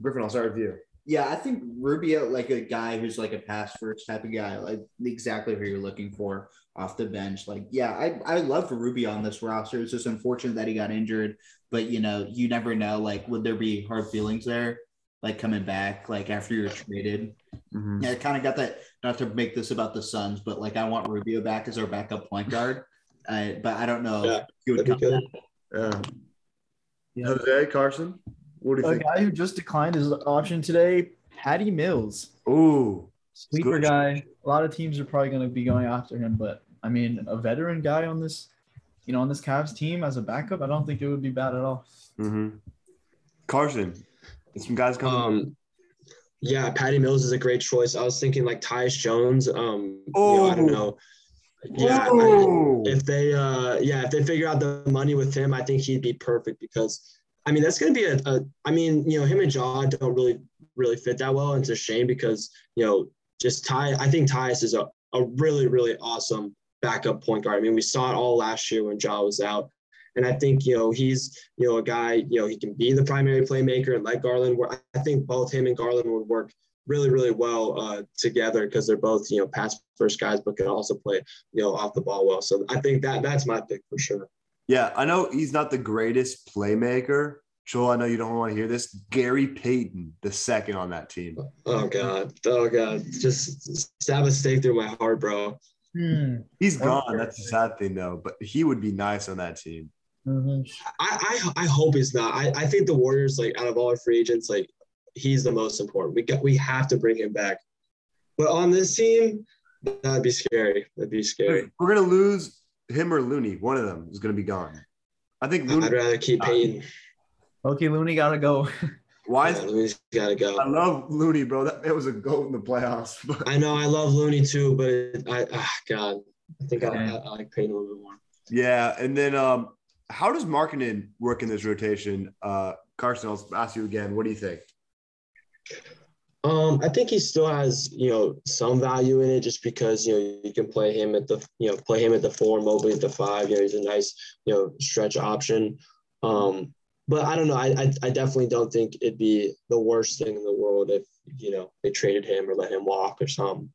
Griffin, I'll start with you. Yeah, I think Rubio, like a guy who's like a pass first type of guy, like exactly who you're looking for off the bench. Like, yeah, I I love for Rubio on this roster. It's just unfortunate that he got injured, but you know, you never know. Like, would there be hard feelings there, like coming back, like after you're traded? Mhm. Yeah, I kind of got that. Not to make this about the Suns, but like I want Rubio back as our backup point guard. I, but I don't know. Yeah, if he would come good. Yeah. Yeah. Jose Carson, what do you A think? guy who just declined his option today, Patty Mills. Ooh, Sleeper guy. A lot of teams are probably going to be going after him, but I mean, a veteran guy on this, you know, on this Cavs team as a backup, I don't think it would be bad at all. Mm-hmm. Carson, some guys coming. Um, yeah, Patty Mills is a great choice. I was thinking like Tyus Jones. Um, you know, I don't Oh. know. Yeah, I- if they uh yeah if they figure out the money with him i think he'd be perfect because i mean that's going to be a, a i mean you know him and Ja don't really really fit that well and it's a shame because you know just ty i think tyus is a, a really really awesome backup point guard i mean we saw it all last year when Ja was out and i think you know he's you know a guy you know he can be the primary playmaker and let garland work i think both him and garland would work really really well uh, together because they're both you know pass first guys but can also play you know, off the ball well. So I think that that's my pick for sure. Yeah, I know he's not the greatest playmaker. Joel, I know you don't want to hear this. Gary Payton, the second on that team. Oh God, oh God, just stab a stake through my heart, bro. Hmm. He's gone. That's the sad thing, though. But he would be nice on that team. Mhm. I I, I hope he's not. I, I think the Warriors, like out of all our free agents, like he's the most important. We got we have to bring him back. But on this team, that'd be scary. That'd be scary. We're gonna lose him or Looney. One of them is gonna be gone. I think Looney. I'd rather keep Payton. Okay, Looney got to go. Why? Yeah, Is, Looney's got to go. I love Looney, bro. That man was a goat in the playoffs. But I know I love Looney too, but I ah, God, I think I, I, I like Payton a little bit more. yeah, and then um, how does Markkanen work in this rotation? Uh, Carson, I'll ask you again. What do you think? Um, I think he still has, you know, some value in it just because, you know, you can play him at the, you know, play him at the four, Mobley at the five. You know, he's a nice, you know, stretch option. Um, but I don't know. I, I, I definitely don't think it'd be the worst thing in the world if, you know, they traded him or let him walk or something.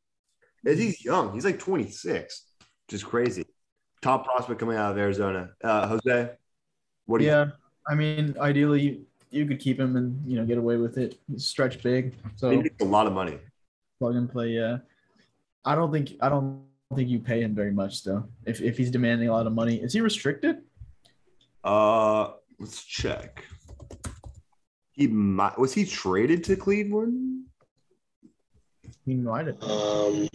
And He's young. He's like 26, which is crazy. Top prospect coming out of Arizona. Uh, Jose, what do you? yeah, I mean, ideally, you could keep him and you know get away with it. He's stretch big, so a lot of money. plug and play. Yeah, I don't think I don't think you pay him very much though. If if he's demanding a lot of money, is he restricted? Uh, let's check. He might was he traded to Cleveland? He might have. Um,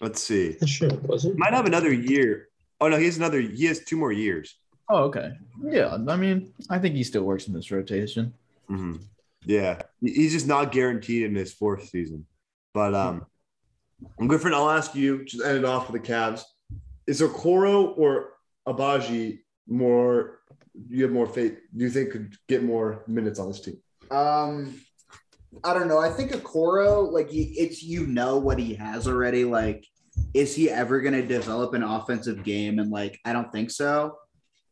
Let's see. not sure, was it? Might have another year. Oh no, he has another. He has two more years. Oh, okay. Yeah, I mean, I think he still works in this rotation. Mhm. Yeah, he's just not guaranteed in his fourth season. But um, Griffin, I'll ask you. Just end it off with the Cavs. Is Okoro or Agbaji more? You have more faith. Do you think could get more minutes on this team? Um, I don't know. I think Okoro, like it's you know what he has already. Like, is he ever going to develop an offensive game? And like, I don't think so.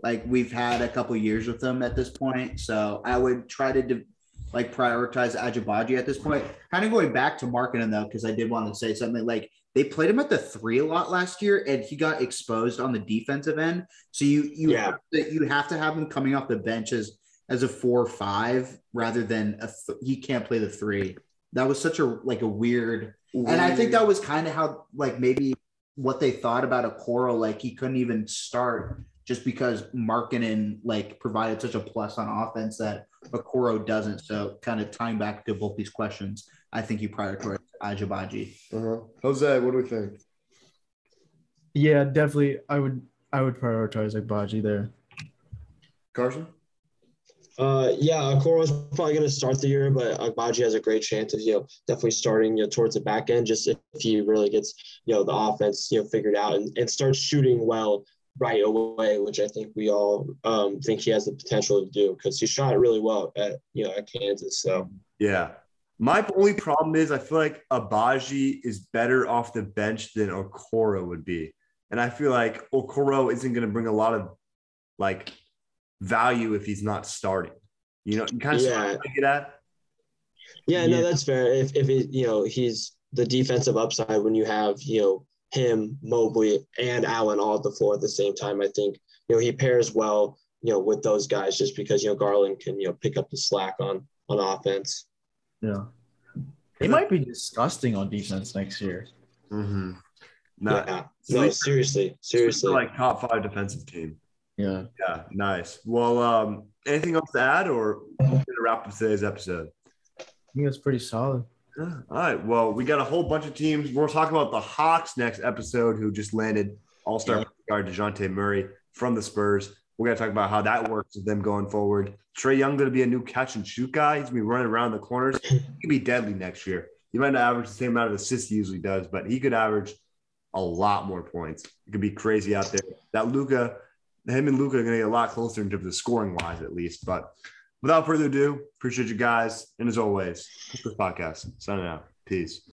Like we've had a couple years with him at this point, so I would try to de- like prioritize Agbaji at this point. Kind of going back to Markkanen though, because I did want to say something like they played him at the three a lot last year, and he got exposed on the defensive end. So you you Yeah. have to, you have to have him coming off the bench as as a four or five rather than a th- he can't play the three. That was such a like a weird, and I think that was kind of how like maybe what they thought about Okoro, like he couldn't even start just because Markkanen like provided such a plus on offense that Okoro doesn't. So kind of tying back to both these questions, I think you prioritize Agbaji. Uh-huh. Jose, what do we think? Yeah, definitely. I would I would prioritize Agbaji there. Carson? Uh, yeah, Okoro's probably going to start the year, but Agbaji has a great chance of you know definitely starting you know towards the back end, just if he really gets you know the offense you know figured out and, and starts shooting well right away, which I think we all um, think he has the potential to do because he shot really well at you know at Kansas. So Yeah. My only problem is I feel like Agbaji is better off the bench than Okoro would be. And I feel like Okoro isn't going to bring a lot of like value if he's not starting. You know, you kind of Yeah. get at. yeah, Yeah. no, that's fair. If if it, you know he's the defensive upside when you have you know him, Mobley, and Allen all at the floor at the same time, I think you know he pairs well you know with those guys just because you know Garland can you know pick up the slack on on offense. Yeah. They might be disgusting on defense next year. Mm-hmm. Not, yeah. No, seriously, seriously. like top five defensive team. Yeah. Yeah, nice. Well, um, anything else to add, or gonna wrap up today's episode? I think it's pretty solid. Yeah. All right. Well, we got a whole bunch of teams. We're talking about the Hawks next episode, who just landed All Star Yeah. guard Dejounte Murray from the Spurs. We're gonna talk about how that works with them going forward. Trae Young gonna be a new catch and shoot guy. He's gonna be running around the corners. He could be deadly next year. He might not average the same amount of assists he usually does, but he could average a lot more points. It could be crazy out there. That Luka, him and Luka are gonna get a lot closer in terms of scoring wise, at least. But without further ado, appreciate you guys. And as always, this podcast. Signing out. Peace.